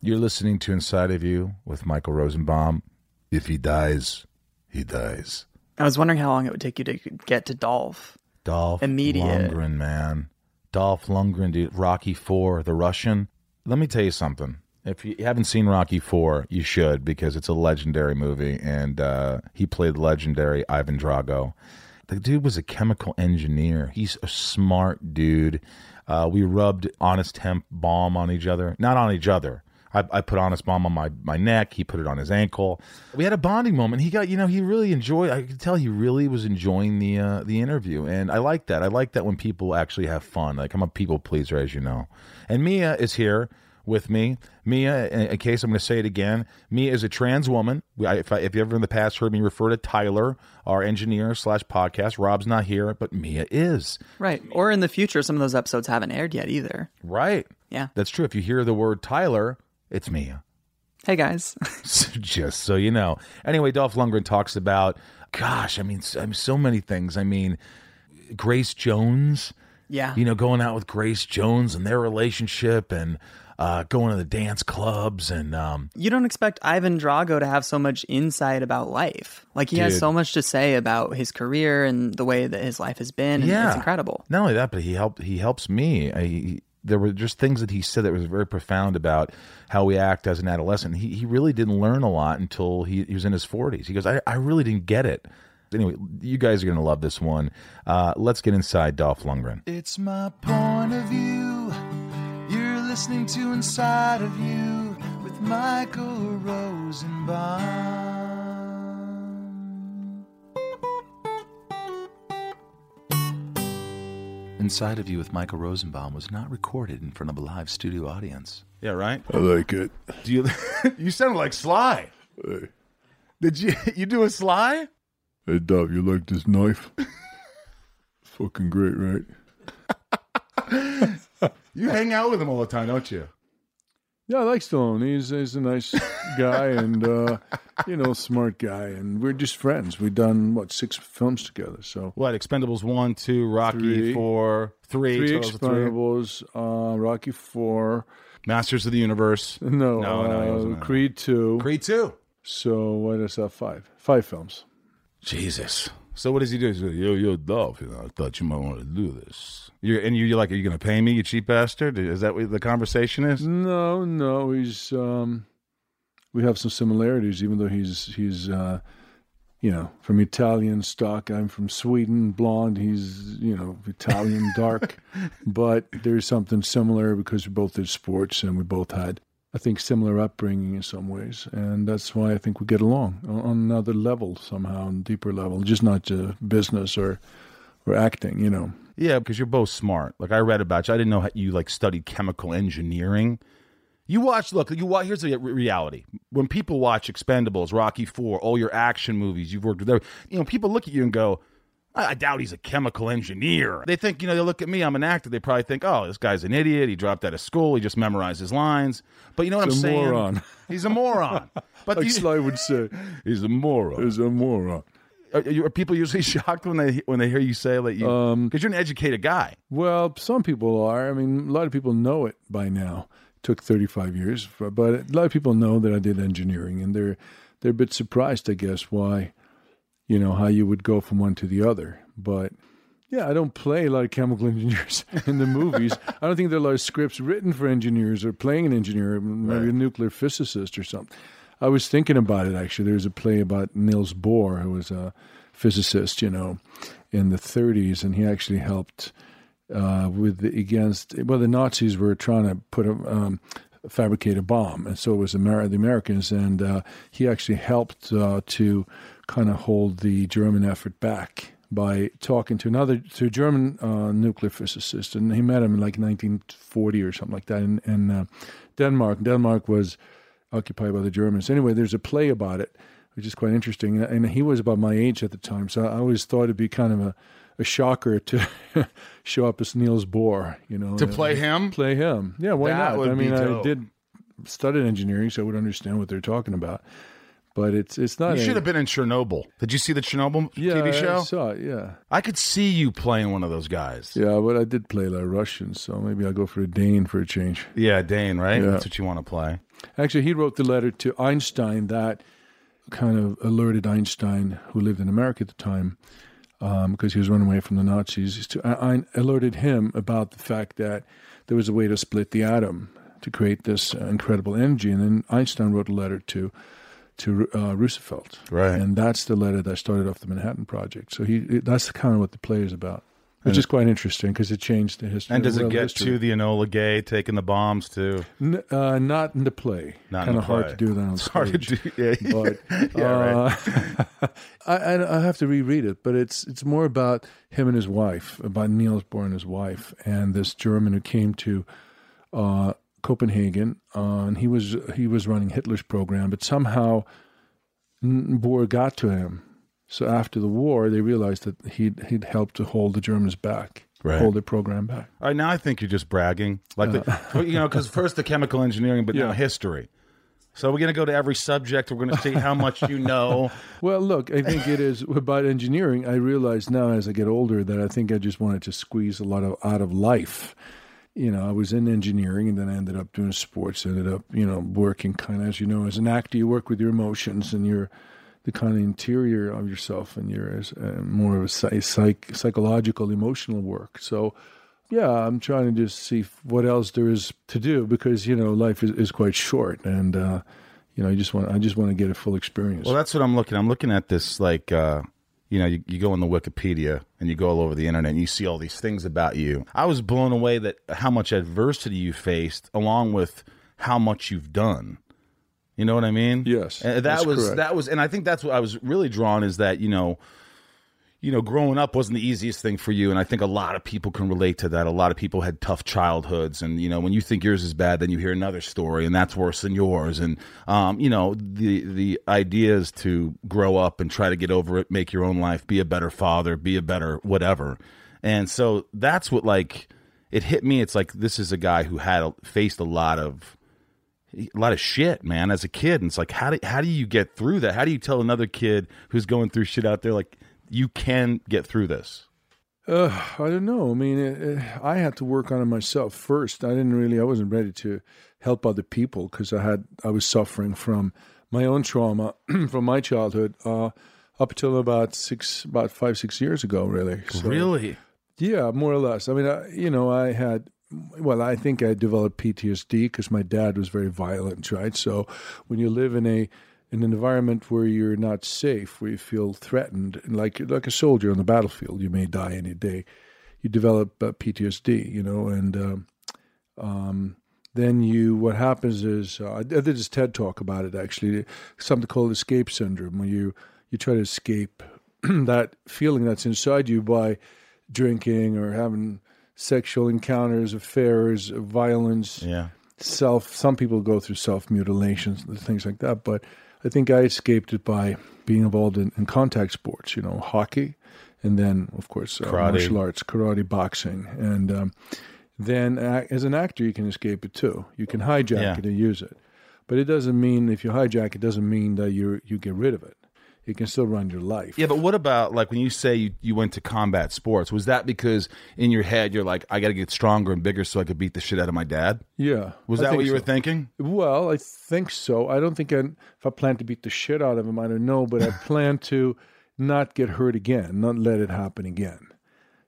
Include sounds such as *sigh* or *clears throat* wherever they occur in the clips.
You're listening to Inside of You with Michael Rosenbaum. If he dies, he dies. I was wondering how long it would take you to get to Dolph. Dolph Immediate. Lundgren, man. Dolph Lundgren, dude. Rocky Four, the Russian. Let me tell you something. If you haven't seen Rocky Four, you should because it's a legendary movie, and uh, he played legendary Ivan Drago. The dude was a chemical engineer. He's a smart dude. Uh, we rubbed Honest Hemp balm on each other, not on each other. I, I put Honest Balm on my, my neck. He put it on his ankle. We had a bonding moment. He got, you know, he really enjoyed. I could tell he really was enjoying the uh, the interview, and I like that. I like that when people actually have fun. Like I'm a people pleaser, as you know. And Mia is here with me. Mia, in, in case I'm going to say it again, Mia is a trans woman. I, if, I, if you ever in the past heard me refer to Tyler, our engineer slash podcast, Rob's not here, but Mia is. Right. Or in the future, some of those episodes haven't aired yet either. Right. Yeah. That's true. If you hear the word Tyler, it's Mia. Hey, guys. *laughs* just so you know. Anyway, Dolph Lundgren talks about, gosh, I mean, so, so many things. I mean, Grace Jones, yeah. you know, going out with Grace Jones and their relationship and uh, going to the dance clubs and, um, you don't expect Ivan Drago to have so much insight about life. Like he has so much to say about his career and the way that his life has been. Yeah, It's incredible. Not only that, but he helped. He helps me. I, there were just things that he said that was very profound about how we act as an adolescent. He he really didn't learn a lot until he, he was in his forties. He goes, I, I really didn't get it. Anyway, you guys are going to love this one. Uh, let's get inside Dolph Lundgren. It's my point of view. You're listening to Inside of You with Michael Rosenbaum. Inside of You with Michael Rosenbaum was not recorded in front of a live studio audience. Yeah, right. I like it. Do you? *laughs* you sounded like Sly. Did you? You do a Sly? Hey, Dov, you like this knife? Fucking great, right? *laughs* You hang out with him all the time, don't you? Yeah, I like Stallone. He's he's a nice guy *laughs* and uh, you know, smart guy, and we're just friends. We've done what six films together, so What? Expendables one, two, Rocky Three. four, three, three. Expendables, uh, Rocky Four, Masters of the Universe. *laughs* no, No, no, uh, wasn't in it. Creed Two. Creed two. So what is that? Five, five films. Jesus. So what does he do? He's like, yo, yo, Dolph, you know, I thought you might want to do this. You're, and you're like, are you going to pay me, you cheap bastard? Is that what the conversation is? No, no, he's um we have some similarities even though he's he's uh you know, from Italian stock. I'm from Sweden, blonde. He's, you know, Italian dark. *laughs* but there's something similar because we both did sports and we both had, I think, similar upbringing in some ways. And that's why I think we get along on another level somehow, on a deeper level, just not business or, or acting, you know. Yeah, because you're both smart. Like I read about you. I didn't know how you like studied chemical engineering. You watch. Look, you watch. Here's the reality. When people watch Expendables, Rocky Four, all your action movies you've worked with, you know, people look at you and go, I, I doubt he's a chemical engineer. They think, you know, they look at me. I'm an actor. They probably think, oh, this guy's an idiot. He dropped out of school. He just memorized his lines. But you know what He's I'm a saying? moron. *laughs* He's a moron. But Like Sly would say, he's a moron. he's a moron. Are, you- are people usually *laughs* shocked when they when they hear you say that you Um, because you're an educated guy? Well, some people are. I mean, a lot of people know it by now. took 35 years, but a lot of people know that I did engineering, and they're they're a bit surprised, I guess, why, you know, how you would go from one to the other. But yeah, I don't play a lot of chemical *laughs* engineers in the movies. I don't think there are a lot of scripts written for engineers or playing an engineer, maybe a nuclear physicist or something. I was thinking about it actually. There's a play about Niels Bohr, who was a physicist, you know, in the 30s, and he actually helped uh, with the, against. Well, the Nazis were trying to put a um, fabricate a bomb, and so it was Amer- the Americans, and uh, he actually helped uh, to kind of hold the German effort back by talking to another to a German uh, nuclear physicist, and he met him in like 1940 or something like that in, in uh, Denmark. Denmark was occupied by the Germans. Anyway, there's a play about it, which is quite interesting. And he was about my age at the time, so I always thought it'd be kind of a, a shocker to *laughs* show up as Niels Bohr, you know, To play him? Play him, yeah. Why That not? I mean, I did studied engineering, so I would understand what they're talking about. But it's it's not. You a- should have been in Chernobyl. Did you see the Chernobyl yeah, TV show? I saw it, yeah, I could see you playing one of those guys. yeah. But I did play a Russian, so maybe I'll go for a Dane for a change. Yeah, Dane, right? Yeah. That's what you want to play. Actually, he wrote the letter to Einstein that kind of alerted Einstein, who lived in America at the time, because he was running away from the Nazis, to, I, I alerted him about the fact that there was a way to split the atom to create this uh, incredible energy. And then Einstein wrote a letter to to uh, Roosevelt, Right. And that's the letter that started off the Manhattan Project. So he that's kind of what the play is about, which is quite interesting because it changed the history. And does it get history. to the Enola Gay taking the bombs too? N- uh, not in the play. Not in kind of hard to do that on It's stage. hard to do. Yeah, But *laughs* Yeah, right. uh, *laughs* I, I I have to reread it. But it's it's more about him and his wife, about Niels Bohr and his wife, and this German who came to uh, Copenhagen. Uh, and he was he was running Hitler's program, but somehow N- Bohr got to him. So after the war, they realized that he'd he'd helped to hold the Germans back, Right. hold their program back. All right, now I think you're just bragging, like the, you know, because first the chemical engineering, but now Yeah. history. So we're going to go to every subject. We're going to see how much you know. *laughs* Well, look, I think it is *laughs* about engineering. I realize now as I get older that I think I just wanted to squeeze a lot of out of life. You know, I was in engineering and then I ended up doing sports, ended up, you know, working kind of, as you know, as an actor, you work with your emotions and you're the kind of interior of yourself and you're uh, more of a psych, psych, psychological, emotional work. So, yeah, I'm trying to just see what else there is to do because, you know, life is, is quite short and, uh, you know, I just want I just want to get a full experience. Well, that's what I'm looking. I'm looking at this like, uh, you know, you, you go on the Wikipedia and you go all over the internet and you see all these things about you. I was blown away that how much adversity you faced, along with how much you've done. You know what I mean? Yes, And that was correct. that was, and I think that's what I was really drawn is that you know, you know, growing up wasn't the easiest thing for you, and I think a lot of people can relate to that. A lot of people had tough childhoods, and you know, when you think yours is bad, then you hear another story, and that's worse than yours. And um, you know, the the idea is to grow up and try to get over it, make your own life, be a better father, be a better whatever. And so that's what like it hit me. It's like this is a guy who had faced a lot of a lot of shit, man, as a kid. And it's like, how do how do you get through that? How do you tell another kid who's going through shit out there like you can get through this? Uh, I don't know. I mean, uh, uh, I had to work on it myself first. I didn't really. I wasn't ready to help other people because I had. I was suffering from my own trauma *clears throat* from my childhood uh, up until about six, about five, six years ago. Really. So, really? Yeah, more or less. I mean, I, you know, I had. Well, I think I developed PTSD because my dad was very violent, right? So, when you live in a in an environment where you're not safe, where you feel threatened, like like a soldier on the battlefield, you may die any day. You develop uh, PTSD, you know, and um, um, then you what happens is uh, I did this TED talk about it actually, something called escape syndrome, where you you try to escape *clears throat* that feeling that's inside you by drinking or having sexual encounters, affairs, violence Yeah. self some people go through self mutilations and things like that but i think i escaped it by being involved in, in contact sports you know hockey and then of course uh, Karate. martial arts karate boxing and um, then uh, as an actor you can escape it too you can hijack Yeah. it and use it but it doesn't mean if you hijack it doesn't mean that you you get rid of it it can still run your life Yeah, but what about like when you say you, you went to combat sports? Was that because in your head you're like, I got to get stronger and bigger so I could beat the shit out of my dad? yeah Was I that what you so. were thinking? Well, I think so. I don't think I, if I plan to beat the shit out of him, I don't know, but I plan to not get hurt again, not let it happen again.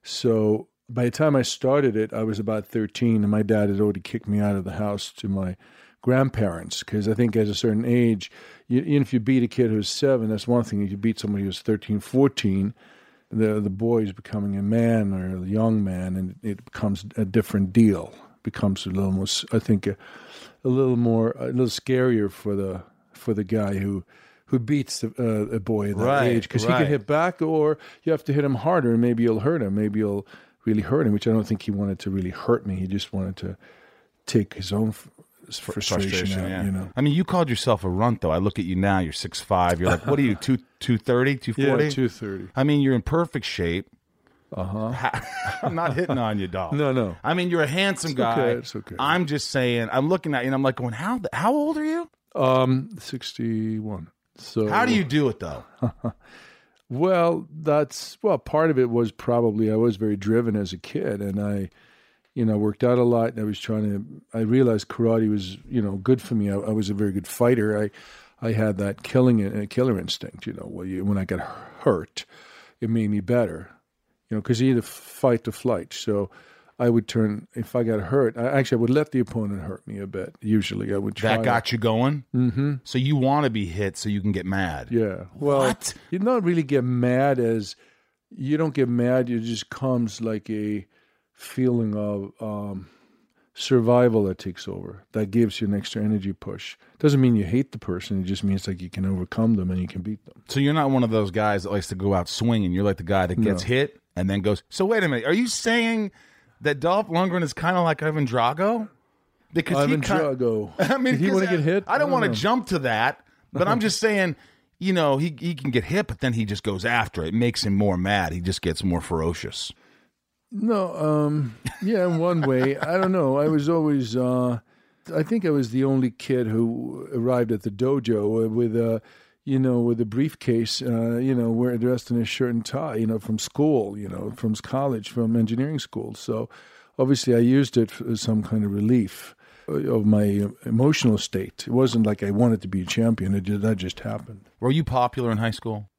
So by the time I started it, I was about 13, and my dad had already kicked me out of the house to my grandparents because I think at a certain age, you, even if you beat a kid who's seven, that's one thing. If you beat somebody who's 13, 14, the the boy is becoming a man or a young man, and it becomes a different deal. Becomes a little more, I think, a, a little more, a little scarier for the for the guy who who beats the, uh, a boy at that Right, age because he can hit back, or you have to hit him harder, and maybe you'll hurt him. Maybe you'll really hurt him, which I don't think he wanted to really hurt me. He just wanted to take his own f- frustration, out. yeah. You know. I mean, you called yourself a runt, though. I look at you now. You're six five. You're like, what are you, two two thirty, two forty? Yeah, two thirty. I mean, you're in perfect shape. Uh huh. *laughs* I'm not hitting on you, dog. No, no. I mean, you're a handsome It's guy. okay, it's okay. I'm just saying. I'm looking at you, and I'm like, going, how how old are you? Um, sixty-one. So How do you do it though? *laughs* Well, that's well. Part of it was probably I was very driven as a kid, and I, you know, worked out a lot. And I was trying to. I realized karate was, you know, good for me. I, I was a very good fighter. I, I had that killing a killer instinct. You know, when, you, when I got hurt, it made me better. You know, because you either fight or flight. So. I would turn if I got hurt. I actually I would let the opponent hurt me a bit. Usually, I would try. That got you going. Mm-hmm. So you want to be hit so you can get mad. Yeah. Well, What? you don't really get mad as you don't get mad. It just comes like a feeling of um, survival that takes over. That gives you an extra energy push. Doesn't mean you hate the person. It just means like you can overcome them and you can beat them. So you're not one of those guys that likes to go out swinging. You're like the guy that gets No. hit and then goes. So wait a minute. Are you saying that Dolph Lundgren is kind of like Ivan Drago? Because Ivan he kind Drago. *laughs* I mean, Did he want to get hit? I don't, want to jump to that, but I'm just saying. You know, he he can get hit, but then he just goes after it. It makes him more mad. He just gets more ferocious. No, um, yeah, in one way. I don't know. I was always, uh, I think I was the only kid who arrived at the dojo with a, you know, with a briefcase, uh, you know, we're dressed in a shirt and tie, you know, from school, you know, from college, from engineering school. So obviously I used it as some kind of relief uh, of my emotional state. It wasn't like I wanted to be a champion. It just, that just happened. Were you popular in high school?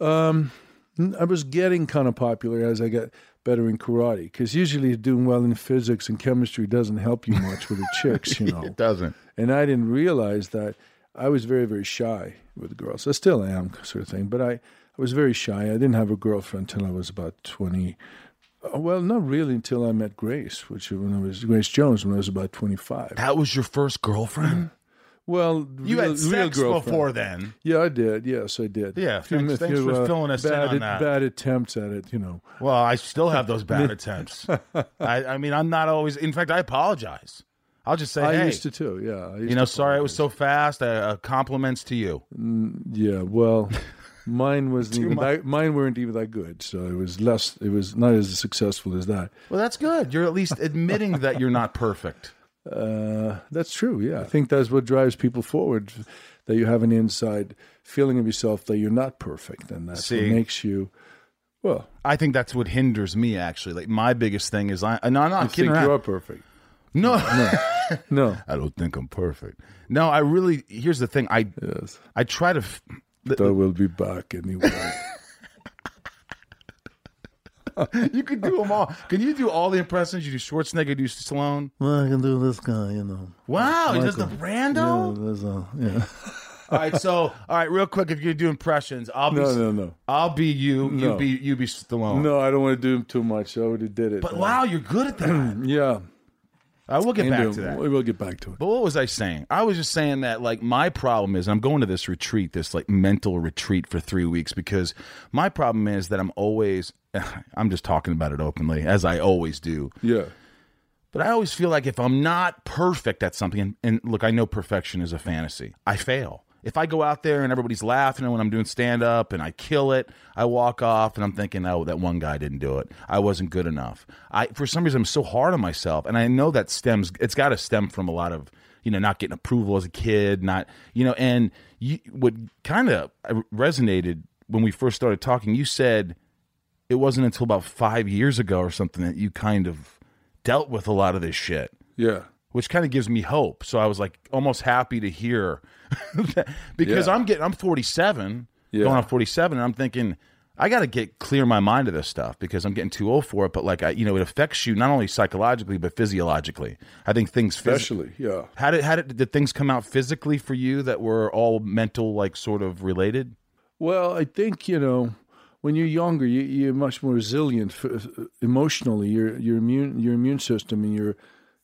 Um, I was getting kind of popular as I got better in karate because usually doing well in physics and chemistry doesn't help you much with the chicks, you *laughs* know. It doesn't. And I didn't realize that I was very, very shy with girls. I still am, sort of thing. But I, I was very shy. I didn't have a girlfriend until I was about 20. uh, Well, not really until I met Grace, which when I was Grace Jones when I was about 25. That was your first girlfriend. Well, You real, had sex before then. Yeah, I did. Yes, I did. Yeah, thanks- a thanks few, for filling us in bad, on that. Bad attempts at it, you know. Well, I still have those bad *laughs* attempts. I, I mean, I'm not always. In fact, I apologize. I'll just say, I hey, used to too. Yeah, you know, sorry it was so fast. Uh, uh, compliments to you. Yeah, well, *laughs* mine wasn't even that, mine weren't even that good, so it was less. It was not as successful as that. Well, that's good. You're at least admitting that you're not perfect. Uh, that's true. Yeah, I think that's what drives people forward. That you have an inside feeling of yourself that you're not perfect, and what makes you. Well, I think that's what hinders me. Actually, like my biggest thing is I. No, I'm not I kidding think around. you are perfect. No, *laughs* No, I don't think I'm perfect. No, I really. Here's the thing. I yes, I try to. f- I will be back anyway. *laughs* You could do them all. Can you do all the impressions? You do Schwarzenegger, you do Stallone. Well, I can do this guy, you know. Wow, he does the Michael. Brando. Yeah, there's a, yeah. *laughs* All right, so all right, real quick, if you do impressions, I'll be no, no, no, I'll be you. You be you be Stallone. no. I don't want to do too much. I already did it. but wow, you're good at that. *clears throat* yeah, I will get back to that. We will get back to it. But what was I saying? I was just saying that like my problem is I'm going to this retreat, this like mental retreat for three weeks because my problem is that I'm always *sighs* I'm just talking about it openly as I always do. Yeah, But I always feel like if I'm not perfect at something, and, and look, I know perfection is a fantasy. I fail. If I go out there and everybody's laughing when I'm doing stand up and I kill it, I walk off and I'm thinking, oh, that one guy didn't do it. I wasn't good enough. I for some reason I'm so hard on myself, and I know that stems. It's got to stem from a lot of you know not getting approval as a kid, not you know. And you, what kind of resonated when we first started talking, you said it wasn't until about five years ago or something that you kind of dealt with a lot of this shit, yeah. which kind of gives me hope. So I was like almost happy to hear *laughs* that because Yeah. I'm getting I'm 47, Yeah. going on 47, and I'm thinking I got to get clear my mind of this stuff because I'm getting too old for it. But like I, you know, it affects you not only psychologically but physiologically. I think things phys- Especially, yeah. How did how did did things come out physically for you that were all mental, like sort of related? Well, I think you know when you're younger, you, you're much more resilient f- emotionally. Your your immune your immune system and your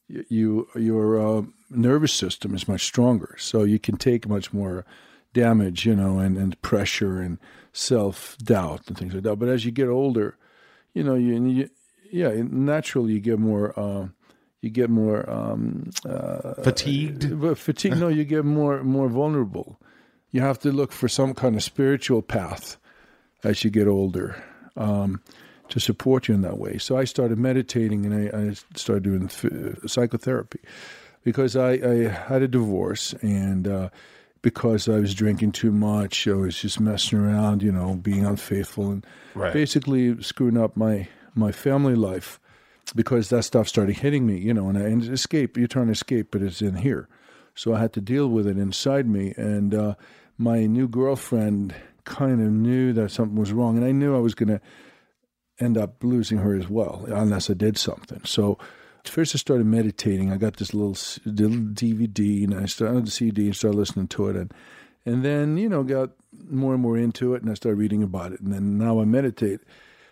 you your uh, nervous system is much stronger, so you can take much more damage, you know, and, and pressure and self doubt and things like that. But as you get older, you know, you, you yeah, naturally you get more. Uh, you get more um, Fatigued. *laughs* but fatigue. No, you get more more vulnerable. You have to look for some kind of spiritual path as you get older um, to support you in that way. So I started meditating and I, I started doing f- psychotherapy because I, I had a divorce and uh, because I was drinking too much. I was just messing around, you know, being unfaithful and Right. basically screwing up my my family life because that stuff started hitting me, you know, and I and escape. You're trying to escape, but it's in here. So I had to deal with it inside me. And uh, my new girlfriend kind of knew that something was wrong, and I knew I was going to end up losing her as well unless I did something. So first I started meditating. I got this little, little DVD and I started the CD and started listening to it, and and then you know got more and more into it, and I started reading about it, and then now I meditate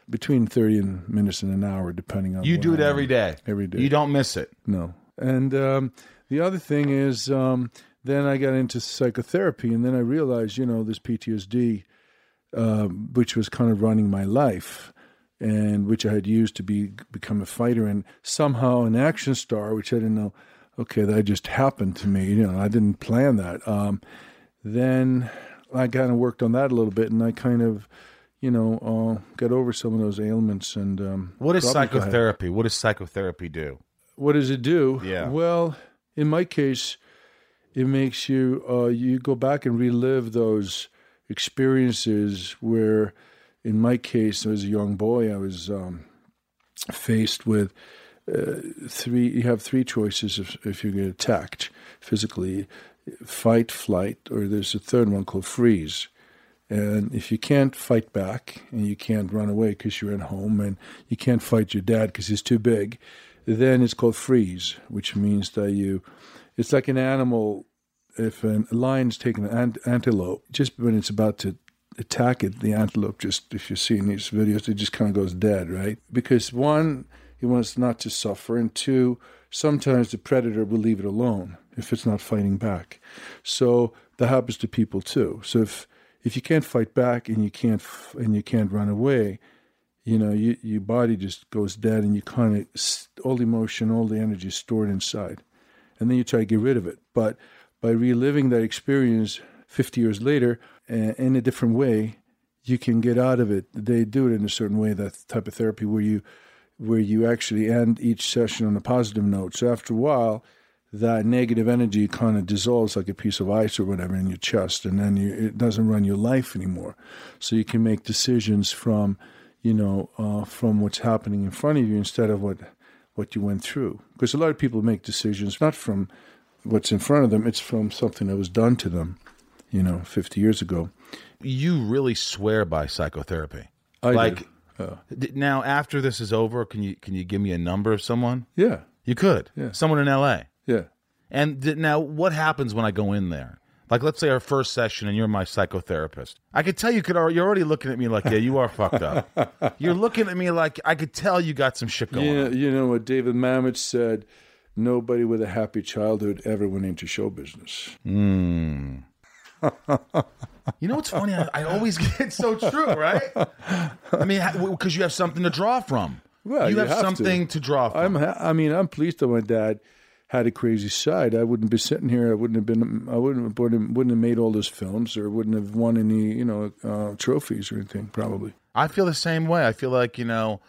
between thirty and minutes and an hour, depending on You do it every day. Every day. You don't miss it. No. And um, the other thing is, um, then I got into psychotherapy, and then I realized, you know, this PTSD, um, which was kind of running my life, and which I had used to be become a fighter, and somehow an action star, which I didn't know. Okay, that just happened to me. You know, I didn't plan that. Um, then I kind of worked on that a little bit, and I kind of, you know, uh, got over some of those ailments. And um, What is psychotherapy? What does psychotherapy do? what does it do? Yeah. Well, in my case, it makes you uh, you go back and relive those experiences where, in my case, as a young boy, I was um, faced with uh, three. You have three choices if if you get attacked physically: fight, flight, or there's a third one called freeze. And if you can't fight back and you can't run away because you're at home and you can't fight your dad because he's too big, then it's called freeze, which means that you, it's like an animal. If a lion's taking an ant- antelope, just when it's about to attack it, the antelope just, if you see in these videos, it just kind of goes dead, right? Because one, he wants not to suffer, and two, sometimes the predator will leave it alone if it's not fighting back. So that happens to people too. So if if you can't fight back and you can't f- and you can't run away, you know, you, your body just goes dead, and you kind of all the emotion, all the energy is stored inside, and then you try to get rid of it. But by reliving that experience 50 years later in a different way, you can get out of it. They do it in a certain way. That type of therapy where you where you actually end each session on a positive note. So after a while, that negative energy kind of dissolves like a piece of ice or whatever in your chest, and then you, it doesn't run your life anymore. So you can make decisions from, you know, uh, from what's happening in front of you instead of what what you went through. Because a lot of people make decisions not from what's in front of them; it's from something that was done to them, you know, 50 years ago. You really swear by psychotherapy. I like oh. d- now, after this is over, can you can you give me a number of someone? Yeah, You could. Yeah. Someone in L.A. yeah. And d- now, what happens when I go in there? Like, let's say our first session, and you're my psychotherapist. I could tell you could you're already looking at me like, yeah, you are fucked up. *laughs* You're looking at me like I could tell you got some shit going Yeah, on. you know what David Mamet said. Nobody with a happy childhood ever went into show business. Hmm. You know what's funny? I, I always *laughs* get it's so true, right? I mean, because you have something to draw from. Well, you, you have, have to. something to, draw from. I'm. Ha- I mean, I'm pleased that my dad had a crazy side. I wouldn't be sitting here. I wouldn't have been. I wouldn't have, wouldn't, wouldn't have made all those films, or wouldn't have won any, you know, uh, trophies or anything. Probably. I feel the same way. I feel like you know,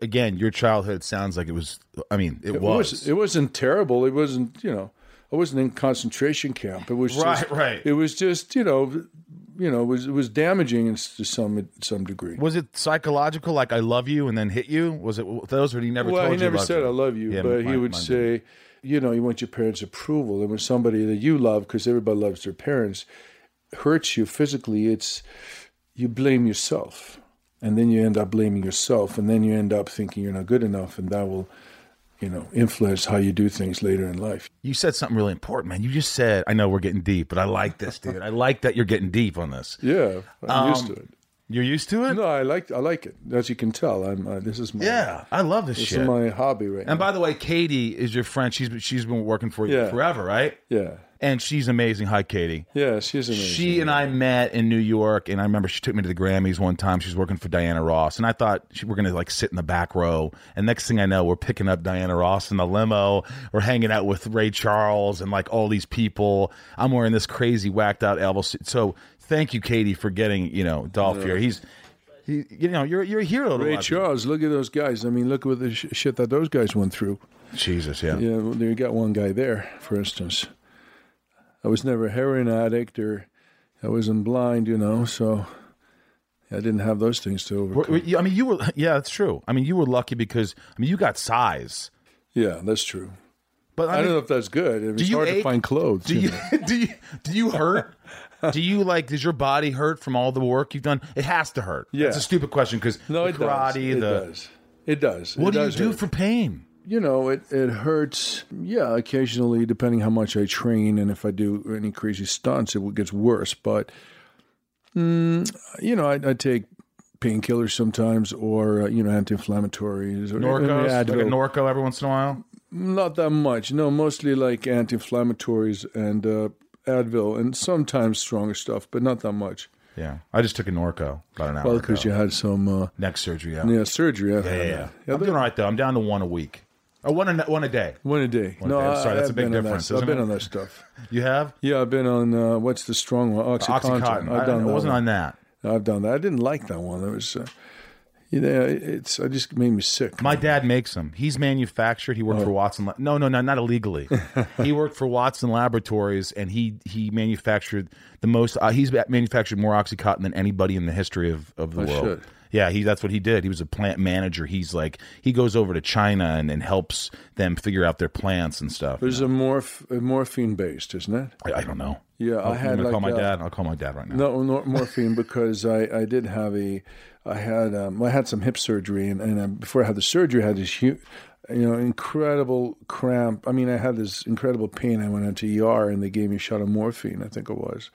again, your childhood sounds like it was. I mean, it, It was. was. It wasn't terrible. It wasn't. You know, I wasn't in concentration camp. It was Right, just, right. It was just. You know, you know, it was it was damaging to some some degree. Was it psychological? Like I love you and then hit you? Was it those or he never well, he never said you? "I love you," Yeah, but he would say, did. You know, you want your parents' approval, and when somebody that you love, because everybody loves their parents, hurts you physically, it's you blame yourself, and then you end up blaming yourself, and then you end up thinking you're not good enough, and that will, you know, influence how you do things later in life. You said something really important, man. You just said, I know we're getting deep, but I like this, dude. I like that you're getting deep on this. Yeah, I'm used Um, to it. You're used to it? No, I like I like it. As you can tell, I'm. Uh, this is my Yeah, I love this This shit. is my hobby right and now. And by the way, Katie is your friend. She's she's been working for you Yeah. forever, right? yeah, And she's amazing. Hi, Katie. yeah, she's amazing. She and I met in New York, and I remember she took me to the Grammys one time. She was working for Diana Ross, and I thought she, we're gonna like sit in the back row. And next thing I know, we're picking up Diana Ross in the limo. We're hanging out with Ray Charles and like all these people. I'm wearing this crazy whacked out Elvis. suit. So thank you, Katie, for getting you know Dolph here. He's he, you know you're you're a hero. Ray. Charles, look at those guys. I mean, look at the sh- shit that those guys went through. Jesus, yeah. Yeah, well, you got one guy there, for instance. I was never a heroin addict or I wasn't blind, you know, so I didn't have those things to overcome. I mean, you were. *laughs* Yeah, that's true. I mean, you were lucky because I mean, you got size. yeah, that's true. But I, I, mean, don't know if that's good. It's hard ache? to find clothes. Do you you know. *laughs* do you do you hurt? *laughs* *laughs* Do you like? Does your body hurt from all the work you've done? It has to hurt. Yeah. it's a stupid question because No, the it karate, does. It the does. It does. what It do you do hurt. for pain? you know, it, it hurts. Yeah, occasionally, depending how much I train and if I do any crazy stunts, it gets worse. But, mm, you know, I, I take painkillers sometimes or, uh, you know, anti inflammatories. or Norcos, like a Norco every once in a while. Not that much. No, mostly like anti inflammatories and uh, Advil and sometimes stronger stuff, but not that much. Yeah, I just took a Norco about an hour Well, because you had some uh, neck surgery. Yeah, yeah, surgery. yeah, yeah. yeah. I'm doing all right though. I'm down to one a week, or one a one a day. One a day. One no, a day. Sorry, I, that's a I've big been on difference, That, I've been it? on that stuff. *laughs* You have Yeah, I've been on uh, what's the strong one? Oxycontin. OxyContin. I've done I that wasn't one. on that. I've done that. I didn't like that one. It was, uh, you know, it- it's. I just made me sick. My dad makes them. He's manufactured. He worked for Watson. La- no, no, no, not illegally. *laughs* he worked for Watson Laboratories, and he he manufactured the most. Uh, he's manufactured more OxyContin than anybody in the history of, of the I world. should. Yeah, he that's what he did. He was a plant manager. He's like he goes over to China and, and helps them figure out their plants and stuff. There's a morph, a morphine based, isn't it? I, I don't know. Yeah, Oh, I had like call my uh, dad. I'll call my dad right now. No, morphine because I, I did have a, I had um, I had some hip surgery and, and uh, before I had the surgery I had this huge, you know, incredible cramp. I mean, I had this incredible pain. I went into ER and they gave me a shot of morphine. I think it was,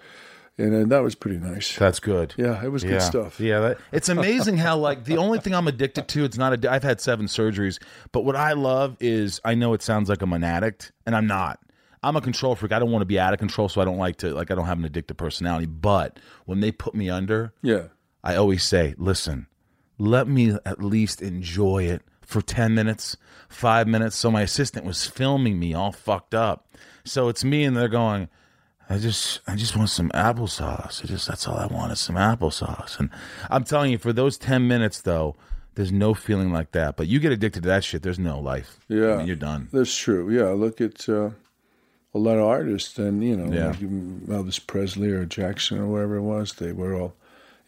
and uh, that was pretty nice. That's good. Yeah, it was yeah. good stuff. Yeah, that, it's amazing how like the only thing I'm addicted to. It's not a. I've had seven surgeries, but what I love is I know it sounds like I'm an addict, and I'm not. I'm a control freak. I don't want to be out of control, so I don't like to like. I don't have an addictive personality. But when they put me under, Yeah, I always say, listen, let me at least enjoy it for 10 minutes, five minutes. So my assistant was filming me all fucked up. So it's me and they're going, I just, I just want some applesauce. I just, that's all I want is some applesauce. And I'm telling you, for those 10 minutes though, there's no feeling like that. But you get addicted to that shit, there's no life. Yeah. I mean, you're done. That's true. Yeah, look at uh, a lot of artists, and you know, Yeah. like Elvis Presley or Jackson or whoever it was. They were all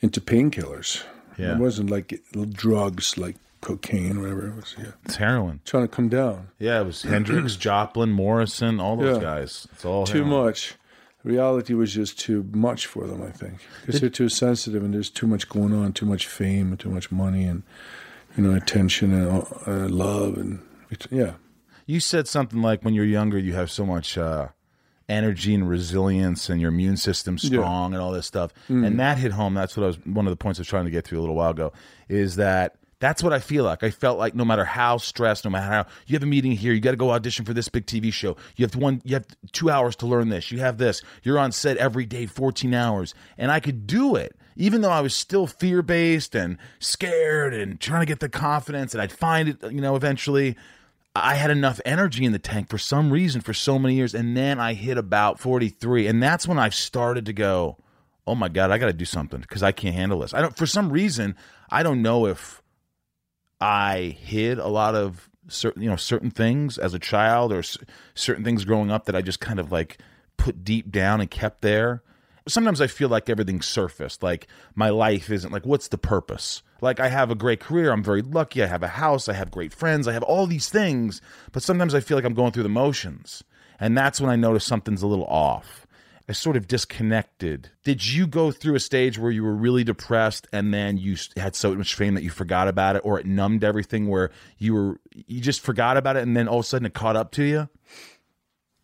into painkillers. Yeah. It wasn't like drugs, like cocaine, or whatever it was. Yeah, It's heroin. trying to come down. Yeah, it was Hendrix, *clears throat* Joplin, Morrison, all those Yeah. guys. It's all Too heroin. much. Reality was just too much for them. I think because they're too sensitive, and there's too much going on, too much fame, and too much money, and you know, attention and uh, love, and yeah. You said something like when you're younger, you have so much uh, energy and resilience, and your immune system's Yeah. strong, and all this stuff. And that hit home. That's what I was. One of the points I was trying to get to a little while ago is that that's what I feel like. I felt like no matter how stressed, no matter how you have a meeting here, you got to go audition for this big TV show. You have one. You have two hours to learn this. You have this. You're on set every day, 14 hours, and I could do it. Even though I was still fear based and scared and trying to get the confidence, and I'd find it, you know, eventually. I had enough energy in the tank for some reason for so many years. And then I hit about 43. And that's when I started to go, oh my God, I got to do something because I can't handle this. I don't, for some reason, I don't know if I hid a lot of certain, you know, certain things as a child or s- certain things growing up that I just kind of like put deep down and kept there. Sometimes I feel like everything's surfaced. Like my life isn't like, what's the purpose? Like I have a great career. I'm very lucky. I have a house. I have great friends. I have all these things. But sometimes I feel like I'm going through the motions. And that's when I notice something's a little off. I sort of disconnected. Did you go through a stage where you were really depressed and then you had so much fame that you forgot about it or it numbed everything where you were you just forgot about it and then all of a sudden it caught up to you?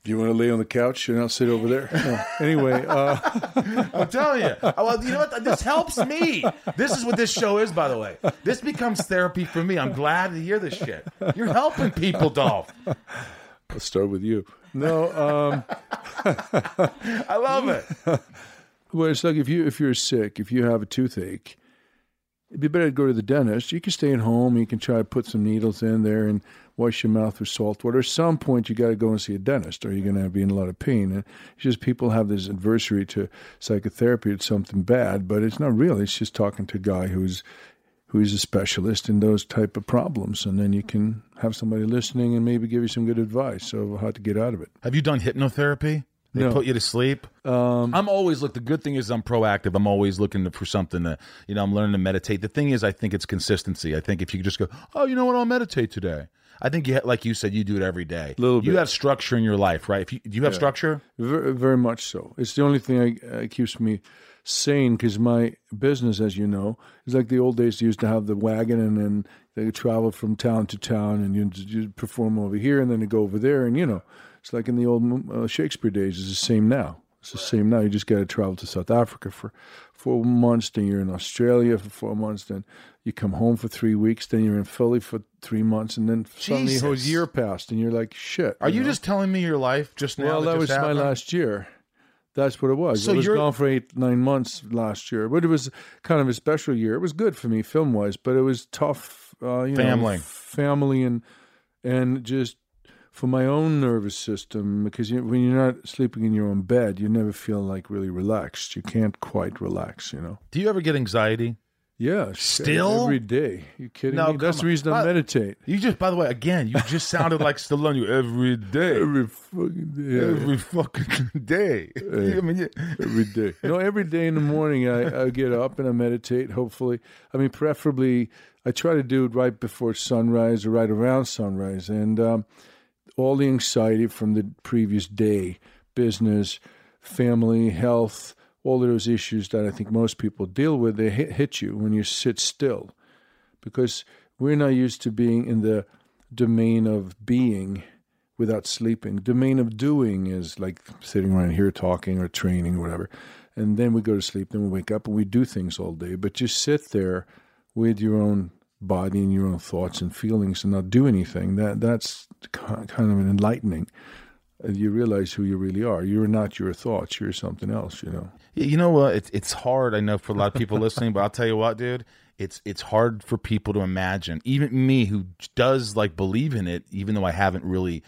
Do you want to lay on the couch and I'll sit over there? No. Anyway, uh, *laughs* I'm telling you. Well, you know what? This helps me. This is what this show is, by the way. This becomes therapy for me. I'm glad to hear this shit. You're helping people, Dolph. I'll start with you. No, um, *laughs* I love it. *laughs* well, it's like if you if you're sick, if you have a toothache, it'd be better to go to the dentist. You can stay at home. You can try to put some needles in there and wash your mouth with salt water. At some point, you got to go and see a dentist, or you're going to be in a lot of pain. And it's just people have this adversary to psychotherapy. It's something bad, but it's not real. It's just talking to a guy who's who's a specialist in those type of problems, and then you can have somebody listening and maybe give you some good advice of how to get out of it. Have you done hypnotherapy? They No. put you to sleep. Um, I'm always look. The good thing is I'm proactive. I'm always looking for something to, you know, I'm learning to meditate. The thing is, I think it's consistency. I think if you just go, oh, you know what, I'll meditate today. I think you, like you said, you do it every day. Little bit. You have structure in your life, right? If you do you have structure, Very, very much so. It's the only thing I, uh, keeps me sane because my business, as you know, is like the old days. You used to have the wagon, and then they travel from town to town, and you you perform over here, and then you go over there, and you know, it's like in the old uh, Shakespeare days. It's the same now. It's the same now. You just got to travel to South Africa for four months, then you're in Australia for four months, then you come home for three weeks, then you're in Philly for three months, and then suddenly a whole year passed, and you're like, shit. are you know? just telling me your life just now? Well, that just was my last year. That's what it was. So I was you're- gone for eight, nine months last year, but it was kind of a special year. It was good for me film wise, but it was tough. Uh, you Family. know, family, and and just for my own nervous system because you, when you're not sleeping in your own bed, you never feel like really relaxed. You can't quite relax. You know. Do you ever get anxiety? Yeah. Still? every day. You kidding No, me? That's come the reason on. I meditate. You just, by the way, again, you just sounded like *laughs* Stallone. You every day, Every fucking day. *laughs* every fucking day. *laughs* I mean, you- every day. No, every day in the morning I, I get up and I meditate. Hopefully, I mean, preferably I try to do it right before sunrise or right around sunrise, and um, all the anxiety from the previous day, business, family, health, all of those issues that I think most people deal with, they hit, you when you sit still, because we're not used to being in the domain of being without sleeping. Domain of doing is like sitting around here talking or training or whatever. And then we go to sleep, then we wake up and we do things all day. But just sit there with your own body and your own thoughts and feelings and not do anything. That that's kind of an enlightening. You realize who you really are. You're not your thoughts. You're something else. You know. You know what? It's it's hard. I know for a lot of people *laughs* listening, but I'll tell you what, dude. It's it's hard for people to imagine. Even me, who does like believe in it, even though I haven't really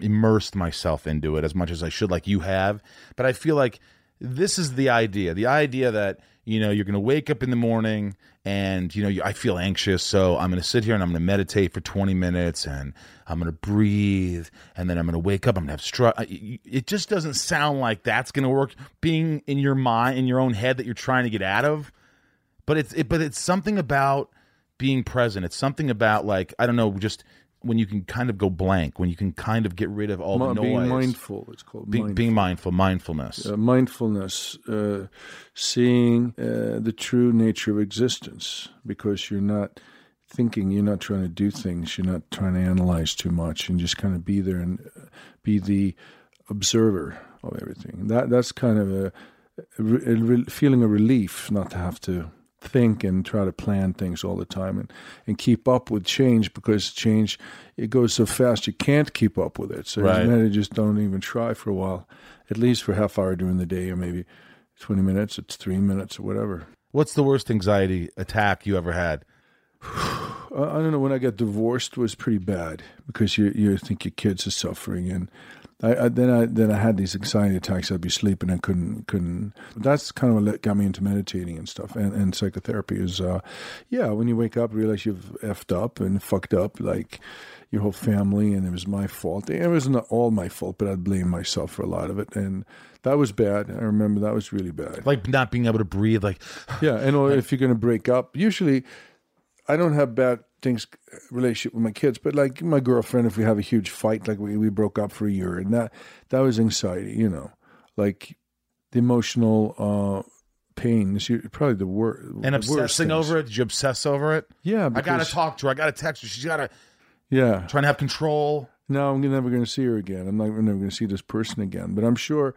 immersed myself into it as much as I should, like you have. But I feel like this is the idea. The idea that you know you're going to wake up in the morning and you know you, I feel anxious, so I'm going to sit here and I'm going to meditate for 20 minutes and I'm going to breathe and then I'm going to wake up. I'm going to have I- It just doesn't sound like that's going to work. Being in your mind, in your own head, that you're trying to get out of but it's it, but it's something about being present. It's something about like I don't know, just when you can kind of go blank, when you can kind of get rid of all the Mi- noise. being mindful. It's called Be- mindful. being mindful, mindfulness. uh, mindfulness, uh, seeing uh, the true nature of existence, because you're not thinking, you're not trying to do things, you're not trying to analyze too much, and just kind of be there and uh, be the observer of everything. That that's kind of a, a, re- a re- feeling of relief not to have to think and try to plan things all the time and, and keep up with change because change it goes so fast you can't keep up with it so Right. it's just don't even try for a while at least for half hour during the day or maybe 20 minutes it's three minutes or whatever What's the worst anxiety attack you ever had? *sighs* I, I don't know when I got divorced was pretty bad because you you think your kids are suffering and I, I then I then I had these anxiety attacks. I'd be sleeping and couldn't couldn't. That's kind of what got me into meditating and stuff and, and psychotherapy. Is uh, yeah, when you wake up, realize you've effed up and fucked up like your whole family, and it was my fault. It wasn't all my fault, but I'd blame myself for a lot of it, and that was bad. I remember that was really bad. Like not being able to breathe. Like *sighs* Yeah, and if you're going to break up, usually I don't have bad things relationship with my kids, but like my girlfriend, if we have a huge fight, like we, we broke up for a year, and that that was anxiety, you know, like the emotional uh, pain is probably the, wor- and worst. obsessing over it. Did you obsess over it? Yeah, I gotta talk to her. I gotta text her. She's gotta Yeah, trying to have control. no I'm never going to see her again. I'm not I'm never going to see this person again. But I'm sure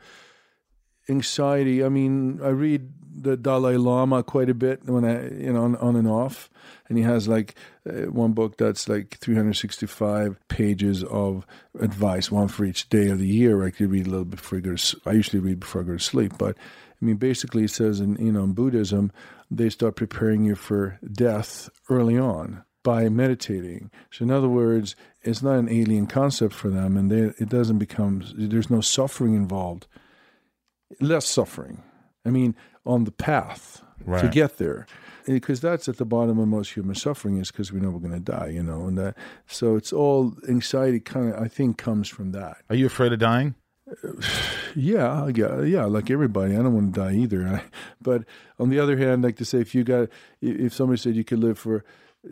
anxiety. I mean, I read the Dalai Lama quite a bit when I, you know, on, on and off, and he has like uh, one book that's like 365 pages of advice, one for each day of the year. I could read a little bit before I go to. I usually read before I go to sleep, but I mean, basically, it says in you know in Buddhism, they start preparing you for death early on by meditating. So, in other words, it's not an alien concept for them, and they, it doesn't become. There's no suffering involved. Less suffering. I mean, on the path to get there, because that's at the bottom of most human suffering is because we know we're going to die. You know, and that. So it's all anxiety. Kind of, I think, comes from that. Are you afraid of dying? *sighs* Yeah, got- yeah, like everybody. I don't want to die either. I, but on the other hand, like to say, if you got, if somebody said you could live for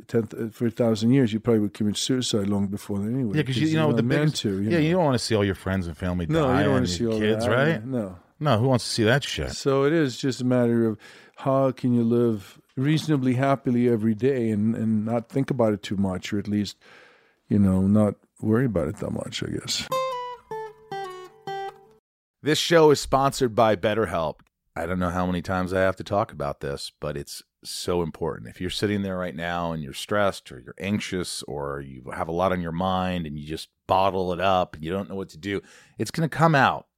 ten for a thousand years, you probably would commit suicide long before that anyway. Yeah, because you, you know the biggest, to. You yeah, know. you don't want to see all your friends and family die. no, you don't want to see your all kids, that. right? No. No, who wants to see that shit? So it is just a matter of how can you live reasonably happily every day and, and not think about it too much, or at least, you know, not worry about it that much, I guess. This show is sponsored by BetterHelp. I don't know how many times I have to talk about this, but it's so important. If you're sitting there right now and you're stressed or you're anxious or you have a lot on your mind and you just bottle it up and you don't know what to do, it's going to come out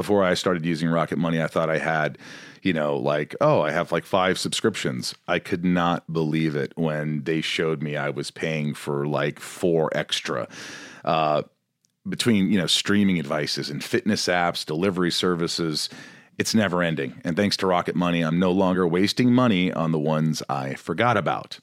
Before I started using Rocket Money, I thought I had, you know, like oh, I have like five subscriptions. I could not believe it when they showed me I was paying for like four extra. Uh, between you know streaming advices and fitness apps, delivery services, it's never ending. And thanks to Rocket Money, I'm no longer wasting money on the ones I forgot about.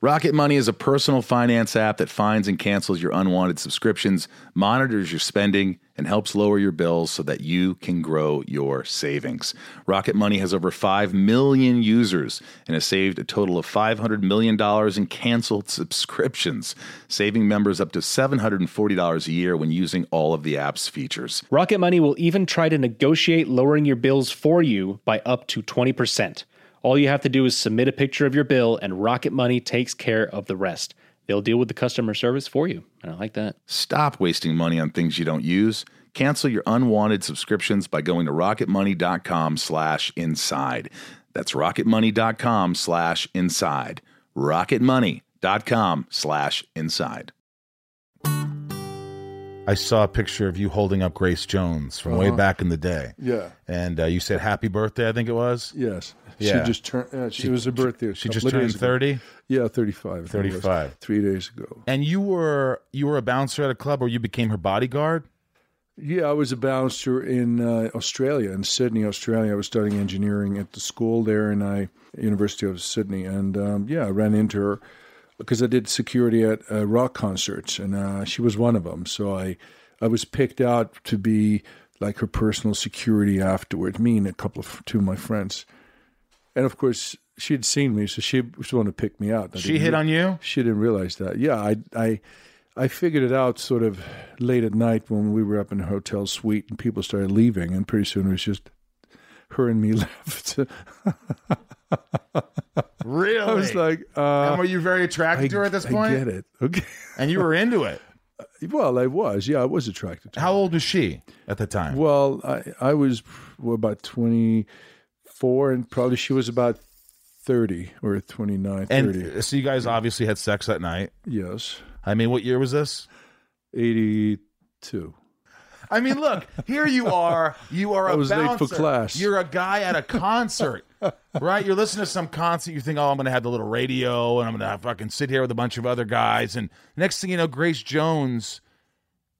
Rocket Money is a personal finance app that finds and cancels your unwanted subscriptions, monitors your spending, and helps lower your bills so that you can grow your savings. Rocket Money has over 5 million users and has saved a total of $500 million in canceled subscriptions, saving members up to $740 a year when using all of the app's features. Rocket Money will even try to negotiate lowering your bills for you by up to 20%. All you have to do is submit a picture of your bill, and Rocket Money takes care of the rest. They'll deal with the customer service for you. And I like that. Stop wasting money on things you don't use. Cancel your unwanted subscriptions by going to rocketmoney.com slash inside. That's rocketmoney.com slash inside. rocketmoney.com slash inside. I saw a picture of you holding up Grace Jones from way back in the day. Yeah. And uh, you said happy birthday, I think it was. Yes. Yeah. She just turned. Uh, she, it was her birthday. She just turned 30. Yeah, thirty-five. I think it was. 35. Three days ago. And you were you were a bouncer at a club or you became her bodyguard? Yeah, I was a bouncer in uh, Australia, in Sydney, Australia. I was studying engineering at the school there, and I University of Sydney, and um, yeah, I ran into her because I did security at uh, rock concerts, and uh, she was one of them. So I, I was picked out to be like her personal security afterwards. Me and a couple of two of my friends, and of course she'd seen me, so she was wanted to pick me out. She hit re- on you? She didn't realize that. Yeah, I, I, I figured it out sort of late at night when we were up in a hotel suite and people started leaving, and pretty soon it was just her and me *laughs* left. Really? I was like, uh, and were you very attracted I, to her at this point? I get it. Okay. And you were into it. *laughs* Well, I was. Yeah, I was attracted to her. How old was she at the time? Well, I I was well, about twenty four, and probably she was about thirty or 29, 30. and so you guys obviously had sex that night. yes, I mean, what year was this? eighty two. I mean, look, here you *laughs* are. You are a I was late for class. You're a guy at a concert, *laughs* right? You're listening to some concert. You think, oh, I'm going to have the little radio and I'm going to fucking sit here with a bunch of other guys. And next thing you know, Grace Jones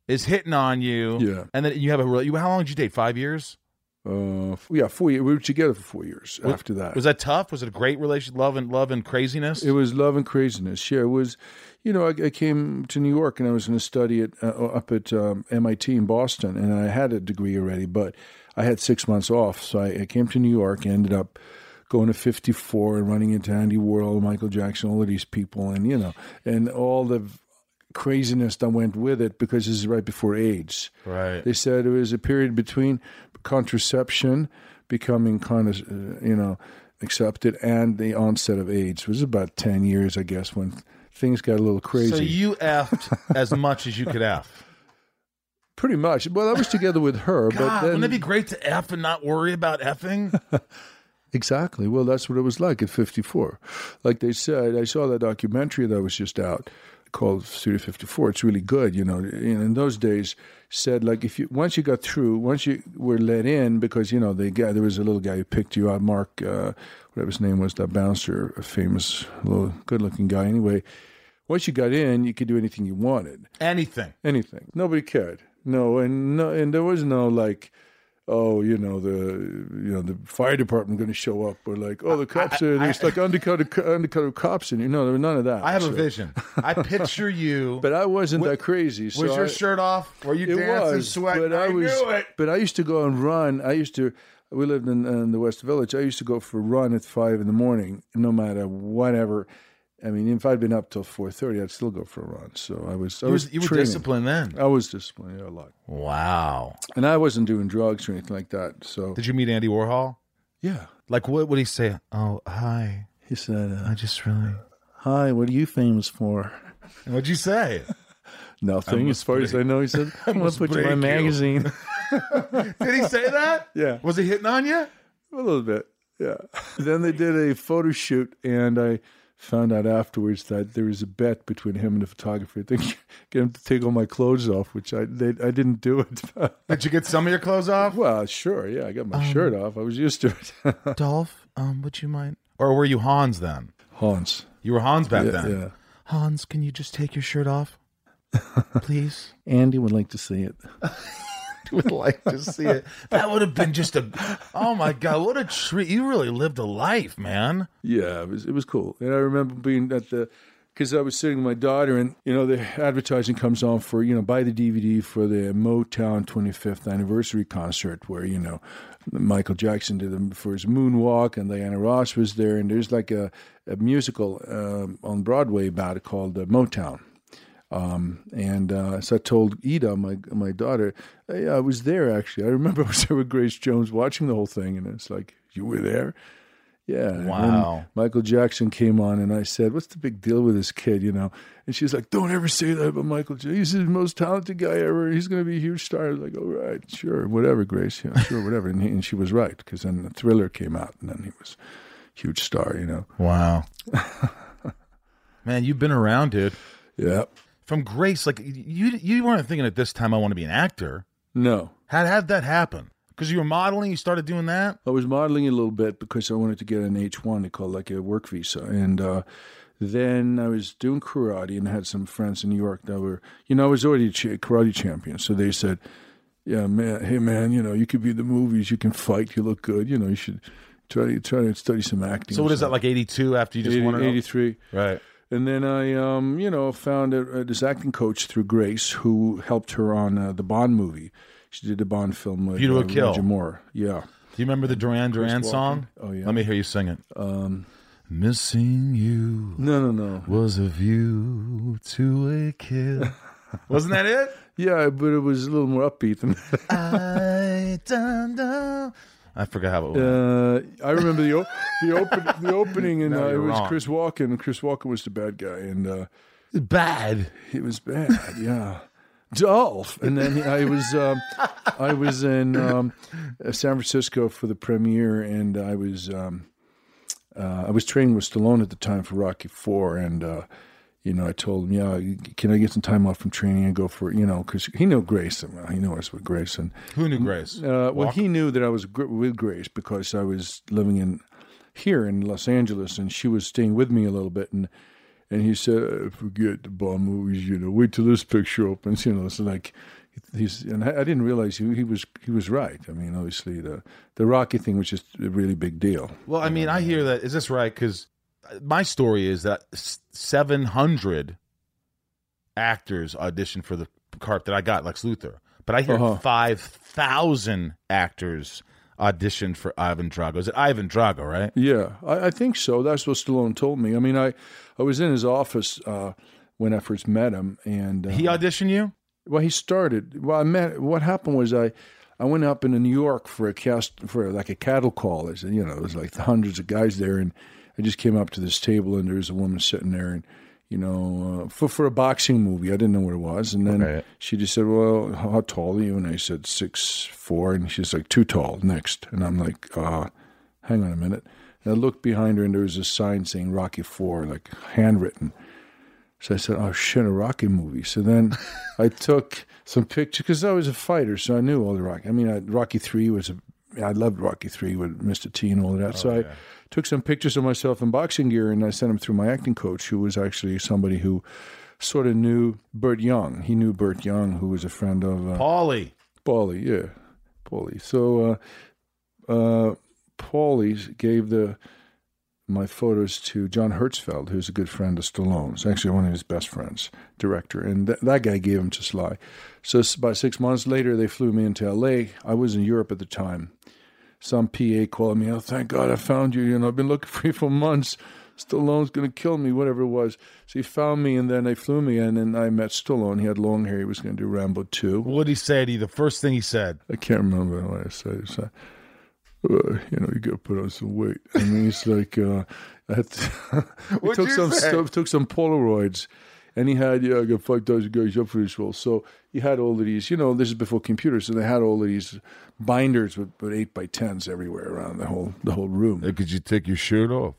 is hitting on you. Yeah. And then you have a. You, how long did you date? Five years? Uh, yeah, four years. We were together for four years after that. Was that tough? Was it a great relationship? Love and love and craziness? It was love and craziness. Yeah, it was. You know, I, I came to New York and I was going to study at uh, up at um, MIT in Boston, and I had a degree already, but I had six months off, so I, I came to New York. and Ended up going to 54 and running into Andy Warhol, Michael Jackson, all of these people, and you know, and all the craziness that went with it because this is right before AIDS. right. They said it was a period between contraception becoming kind of, uh, you know, accepted and the onset of AIDS. Was about 10 years, I guess, when things got a little crazy. So you effed as much as you could *laughs* f. Pretty much. Well, I was together with her, but then. wouldn't it be great to f and not worry about effing? *laughs* Exactly. Well, that's what it was like at 54. Like they said, I saw that documentary that was just out called Studio 54. It's really good, you know. And in those days, said like if you once you got through, once you were let in, because you know the guy there was a little guy who picked you out, Mark, uh, whatever his name was, that bouncer, a famous little good-looking guy. Anyway, once you got in, you could do anything you wanted Anything. anything. Nobody cared. No, and no, and there was no like, oh, you know the you know the fire department going to show up or like, oh, the cops are there's like undercover undercover cops in you. No, there was none of that. I have a vision. I *laughs* picture you. but I wasn't that crazy. So was your I- shirt off? Were you It dancing, was, sweating? but I, was. knew it. But I used to go and run. I used to. We lived in, in the West Village. I used to go for a run at five in the morning, no matter whatever. I mean, if I'd been up till four thirty, I'd still go for a run. So I was. I You, was was, you were disciplined then. I was disciplined yeah, a lot. Wow. And I wasn't doing drugs or anything like that. So Did you meet Andy Warhol? yeah, Like, what would he say? Oh, hi. He said, uh, I just really. "Hi, what are you famous for?" What'd you say? *laughs* nothing as far as I know. He said, *laughs* I'm gonna put you in my you. magazine. *laughs* Did he say that? Yeah. Was he hitting on you? a little bit. Yeah. then they did a photo shoot, and I found out afterwards that there was a bet between him and the photographer. They *laughs* get him to take all my clothes off, which I they, I didn't do it. *laughs* Did you get some of your clothes off? well, sure, yeah, I got my shirt off. I was used to it. *laughs* Dolph, um, would you mind? Or were you Hans then? Hans. You were Hans back Yeah, then. yeah. Hans, can you just take your shirt off, please? Andy would like to see it. *laughs* would like to see it. *laughs* That would have been just a. Oh my god, what a treat! You really lived a life, man. Yeah, it was it was cool. And I remember being at the because I was sitting with my daughter, and you know the advertising comes on for you know buy the DVD for the Motown 25th anniversary concert where you know Michael Jackson did them for his Moonwalk, and Diana Ross was there, and there's like a, a musical um, on Broadway about it called uh, Motown. Um, and uh, so I told Ida, my my daughter, hey, I was there actually. I remember *laughs* I was there with Grace Jones watching the whole thing, and it's like you were there. Yeah. Wow. Michael Jackson came on, and I said, "What's the big deal with this kid?" You know, and she's like, "Don't ever say that about Michael Jackson. He's the most talented guy ever. He's going to be a huge star." I was like, "All right, sure, whatever, Grace. Yeah, sure, whatever." And, he, and she was right because then the Thriller came out, and then he was a huge star. You know. Wow, *laughs* man, you've been around, dude. Yeah. From Grace, like you, you weren't thinking at this time I want to be an actor. No. How had that happen? Because you were modeling, you started doing that. I was modeling a little bit because I wanted to get an H one. They call it like a work visa, and uh, then I was doing karate and I had some friends in New York that were, you know, I was already a karate champion. So they said, "Yeah, man, hey man, you know, you could be in the movies, you can fight, you look good, you know, you should try to try to study some acting." So what is that like? Eighty two after you just 80, won 83. Right. And then I, um, you know, found a, a, this acting coach through Grace who helped her on uh, the Bond movie. She did the Bond film with View to a uh, Kill. Roger Moore. Yeah. Do you remember the Duran Duran song? Oh, yeah. Let me hear you sing it. Um, Missing you No, no, no. was a view to a kill. *laughs* Wasn't that it? Yeah, but it was a little more upbeat than that. I dun, dun. I forgot how it was. Uh, I remember the the open the *laughs* opening, and No, uh, it was wrong. Chris Walken. Chris Walken was the bad guy, and uh, Bad. it was bad. Yeah, Dolph. And then I was um, I was in um, San Francisco for the premiere, and I was um, uh, I was training with Stallone at the time for Rocky Four, and uh, you know I told him, yeah, can I get some time off from training and go for you know because he knew Grace, well, he knew us with Grace, and Who knew Grace? uh, well, he knew that I was with Grace because I was living in here in Los Angeles, and she was staying with me a little bit, and and he said, "Uh, "Forget the Bond movies, you know. Wait till this picture opens, you know." It's like he's, and I, I didn't realize he, he was he was right. I mean, obviously the the Rocky thing was just a really big deal. Well, I mean, I hear that. Is this right? Because my story is that seven hundred actors auditioned for the part that I got, Lex Luthor. But I hear Uh-huh. five thousand actors auditioned for Ivan Drago. Is it Ivan Drago? Right? Yeah, I, I think so. That's what Stallone told me. I mean, I I was in his office uh, when I first met him, and uh, He auditioned you? Well, he started. Well, I met. What happened was I, I went up into New York for a cast for like a cattle call. There's, you know, there was like hundreds of guys there, and I just came up to this table, and there was a woman sitting there, and you know, uh, for for a boxing movie, I didn't know what it was, and then Right. she just said, "Well, how tall are you?" And I said six four, and she's like, "Too tall." Next, and I'm like, uh, "Hang on a minute." And I looked behind her, and there was a sign saying Rocky Four, like handwritten. So I said, "Oh shit, a Rocky movie." So then *laughs* I took some pictures because I was a fighter, so I knew all the Rocky. I mean, I, Rocky Three was a. I loved Rocky Three with Mr. T and all of that. so I took some pictures of myself in boxing gear and I sent them through my acting coach, who was actually somebody who sort of knew Burt Young. He knew Burt Young, who was a friend of uh, Paulie. Paulie, yeah, Paulie. So, uh, uh, Paulie gave the my photos to John Herzfeld, who's a good friend of Stallone's, actually one of his best friends, director, and th- that guy gave him to Sly. So about six months later, they flew me into L.A. I was in Europe at the time. Some PA called me, oh, thank God I found you. You know, I've been looking for you for months. Stallone's going to kill me, whatever it was. So he found me, and then they flew me in, and I met Stallone. He had long hair. He was going to do Rambo 2. What did he say to you? The first thing he said. I can't remember what I said. It's like, uh, you know, you got to put on some weight. I mean, it's like uh, I had to, *laughs* we took some say? stuff, took some Polaroids, and he had yeah, I got five thousand guys up for this role. So he had all of these. You know, this is before computers, so they had all of these binders with, with eight by tens everywhere around the whole the whole room. Could you take your shirt off?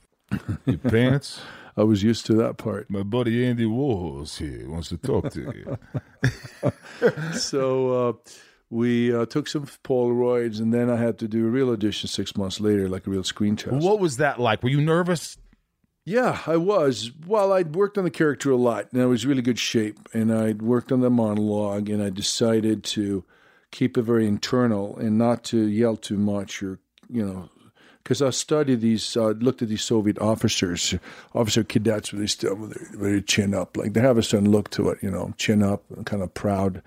Your *laughs* pants? I was used to that part. My buddy Andy Warhol's here. Wants to talk to you. *laughs* so uh, we uh, took some Polaroids, and then I had to do a real audition six months later, like a real screen test. what was that like? Were you nervous? Yeah, I was. Well, I'd worked on the character a lot, and I was really good shape. And I'd worked on the monologue, and I decided to keep it very internal and not to yell too much, or you know, because I studied these, uh, looked at these Soviet officers, officer cadets, where they still with their, with their chin up, like they have a certain look to it, you know, chin up, kind of proud,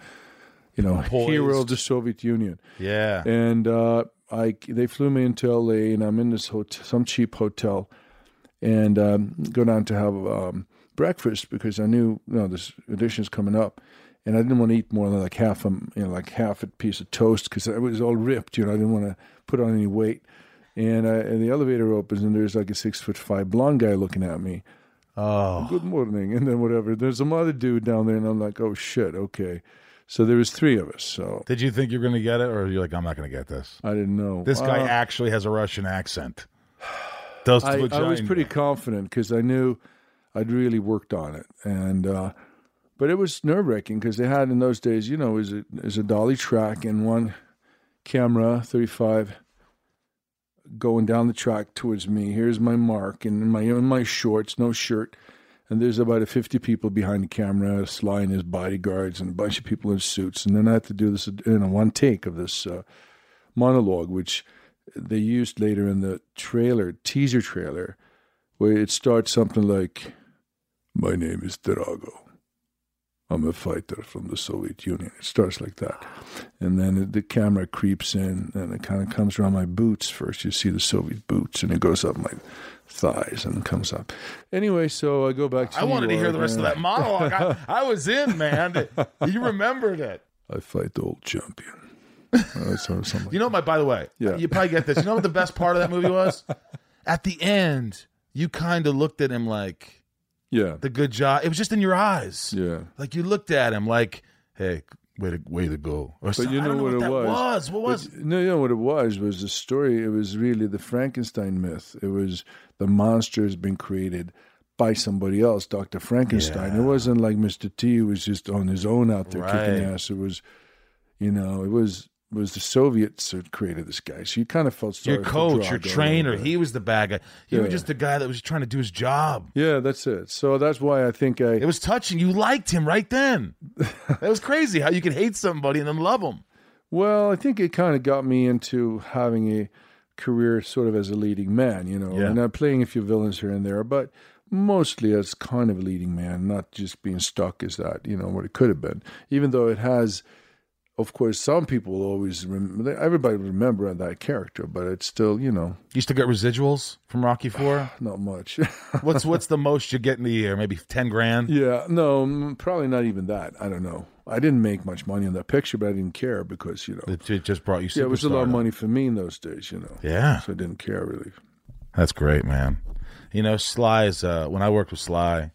you know, hero of the Soviet Union. Yeah. And uh, I they flew me into L.A. and I'm in this hotel, some cheap hotel, and um, go down to have um, breakfast because I knew you know this audition's coming up, and I didn't want to eat more than like half a you know like half a piece of toast because it was all ripped. You know, I didn't want to put on any weight. And, I, and the elevator opens and there's like a six foot five blonde guy looking at me. Oh. Good morning, and then whatever. There's some other dude down there, and I'm like, oh shit, okay. So there was three of us. So Did you think you were going to get it, or you're like, I'm not going to get this? I didn't know This guy Uh, actually has a Russian accent. I, I was pretty confident because I knew I'd really worked on it, and uh, but it was nerve wracking because they had in those days, you know, is a is a dolly track and one camera, thirty five, going down the track towards me. Here's my mark, and in my in my shorts, no shirt, and there's about a fifty people behind the camera, Sly and his bodyguards, and a bunch of people in suits, and then I had to do this in a one take of this uh, monologue, which they used later in the trailer, teaser trailer, where it starts something like, My name is Drago. I'm a fighter from the Soviet Union. It starts like that. And then it, the camera creeps in and it kind of comes around my boots first. You see the Soviet boots and it goes up my thighs and comes up. Anyway, so I go back to I wanted New to hear the rest of that monologue. I, I was in, man. *laughs* You remembered it. I fight the old champion. So something You know, my by the way, Yeah. you probably get this. You know what the best part of that movie was? *laughs* At the end, you kind of looked at him like yeah. the good job. It was just in your eyes. Yeah. Like you looked at him like, hey, way to way to go. Or But something. you know know what, what, it was? was. What was? But, no, you know what it was was the story. It was really the Frankenstein myth. It was the monster has been created by somebody else, Doctor Frankenstein. It wasn't like Mister T was just on his own out there kicking ass. It was, you know, it was was the Soviets that created this guy. So you kind of felt sorry your coach, your trainer, he was the bad guy. You were Yeah. just the guy that was trying to do his job. Yeah, that's it. So that's why I think I. It was touching. You liked him right then. *laughs* that was crazy how you could hate somebody and then love him. Well, I think it kind of got me into having a career sort of as a leading man, you know, Yeah. and I'm playing a few villains here and there, but mostly as kind of a leading man, not just being stuck as that, you know, what it could have been. Even though it has, of course, some people will always remember, everybody will remember that character, but it's still, you know, You still get residuals from Rocky *sighs* Four. not much. *laughs* what's what's the most you get in the year? Maybe ten grand. yeah, no, probably not even that. I don't know. I didn't make much money on that picture, but I didn't care because, you know, It it just brought you. yeah, it was a lot of money for me in those days, you know. Yeah, So I didn't care really. that's great, man. You know, Sly's. Uh, when I worked with Sly,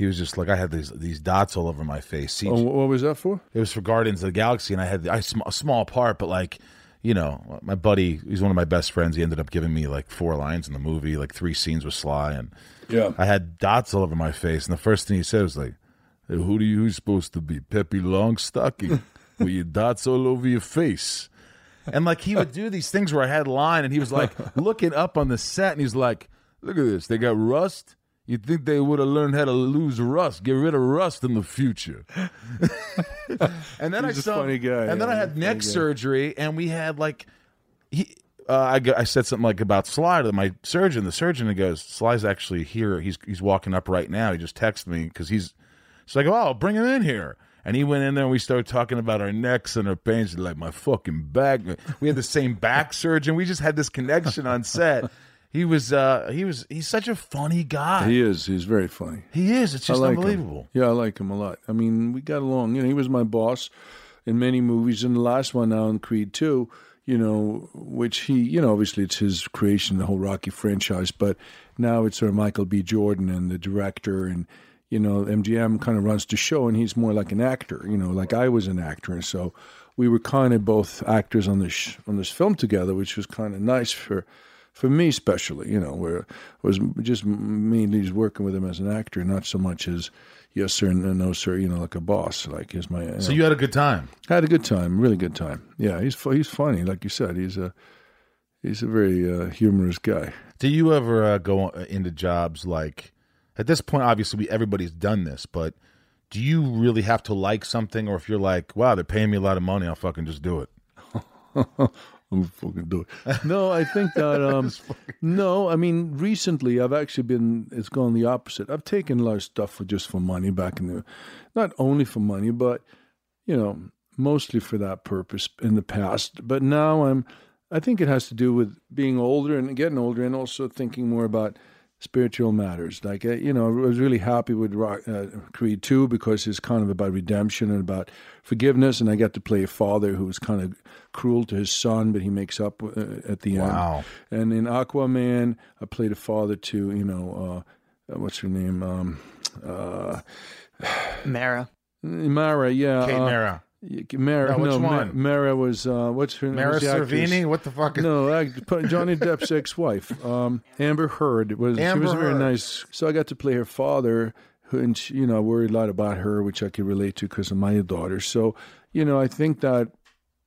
he was just like I had these these dots all over my face. Oh, what was that for? it was for Guardians of the Galaxy, and I had I sm- a small part, but like, you know, my buddy, he's one of my best friends. He ended up giving me like four lines in the movie, like three scenes with Sly, and Yeah. I had dots all over my face. And the first thing he said was like, hey, "Who do you who's supposed to be, Pippi Longstocking, *laughs* with your dots all over your face?" And like he would do these things where I had a line, and he was like *laughs* looking up on the set, and he's like, "Look at this, they got rust." You'd think they would have learned how to lose rust, get rid of rust in the future. *laughs* and then He's I a saw, funny guy, and then I had funny neck guy. surgery, and we had like he. Uh, I, I said something like about Sly to my surgeon. The surgeon he goes, Sly's actually here. He's he's walking up right now. He just texted me because he's. So I go, oh, bring him in here. And he went in there and we started talking about our necks and our pains. Like my fucking back. We had the same back surgeon. We just had this connection on set. He was uh he was he's such a funny guy. He is. He's very funny. He is. It's just like unbelievable. Him. Yeah, I like him a lot. I mean, we got along. You know, he was my boss in many movies. And the last one now in Creed 2, you know, which he, you know, obviously it's his creation, the whole Rocky franchise, but now it's sort of Michael B. Jordan and the director and, you know, MGM kind of runs the show and he's more like an actor, you know, like I was an actor. And so we were kind of both actors on this, sh- on this film together, which was kind of nice for, for me especially, you know, where it was just mainly just working with him as an actor, not so much as yes sir and no sir, you know, like a boss, like is my. You So know. you had a good time. had a good time, really good time. Yeah, he's he's funny, like you said. He's a he's a very uh, humorous guy. Do you ever uh, go uh, into jobs like at this point? Obviously, we, everybody's done this, but do you really have to like something, or if you're like, "Wow, they're paying me a lot of money, I'll fucking just do it." *laughs* I'm fucking do it. *laughs* No, I think that *laughs* um, no, I mean recently I've actually been. It's gone the opposite. I've taken a lot of stuff for just for money back in the, not only for money, but you know, mostly for that purpose in the past. But now I'm. I think it has to do with being older and getting older, and also thinking more about spiritual matters. Like uh, you know, I was really happy with Rock, uh, Creed Two because it's kind of about redemption and about forgiveness, and I got to play a father who was kind of cruel to his son, but he makes up uh, at the Wow. end. And in Aquaman, I played a father to you know, uh, what's her name, um, uh, *sighs* Mara. Mara, yeah, Kate uh, Mara, y- Mara, No, no, Ma- one? Mara was uh, what's her name? Mara? Servini. What the fuck? Is- No, put- Johnny Depp's ex-wife, um, Amber Heard, was Amber she was very Heard. nice. So I got to play her father, who, and she, you know, I worried a lot about her, which I could relate to because of my daughter. So you know, I think that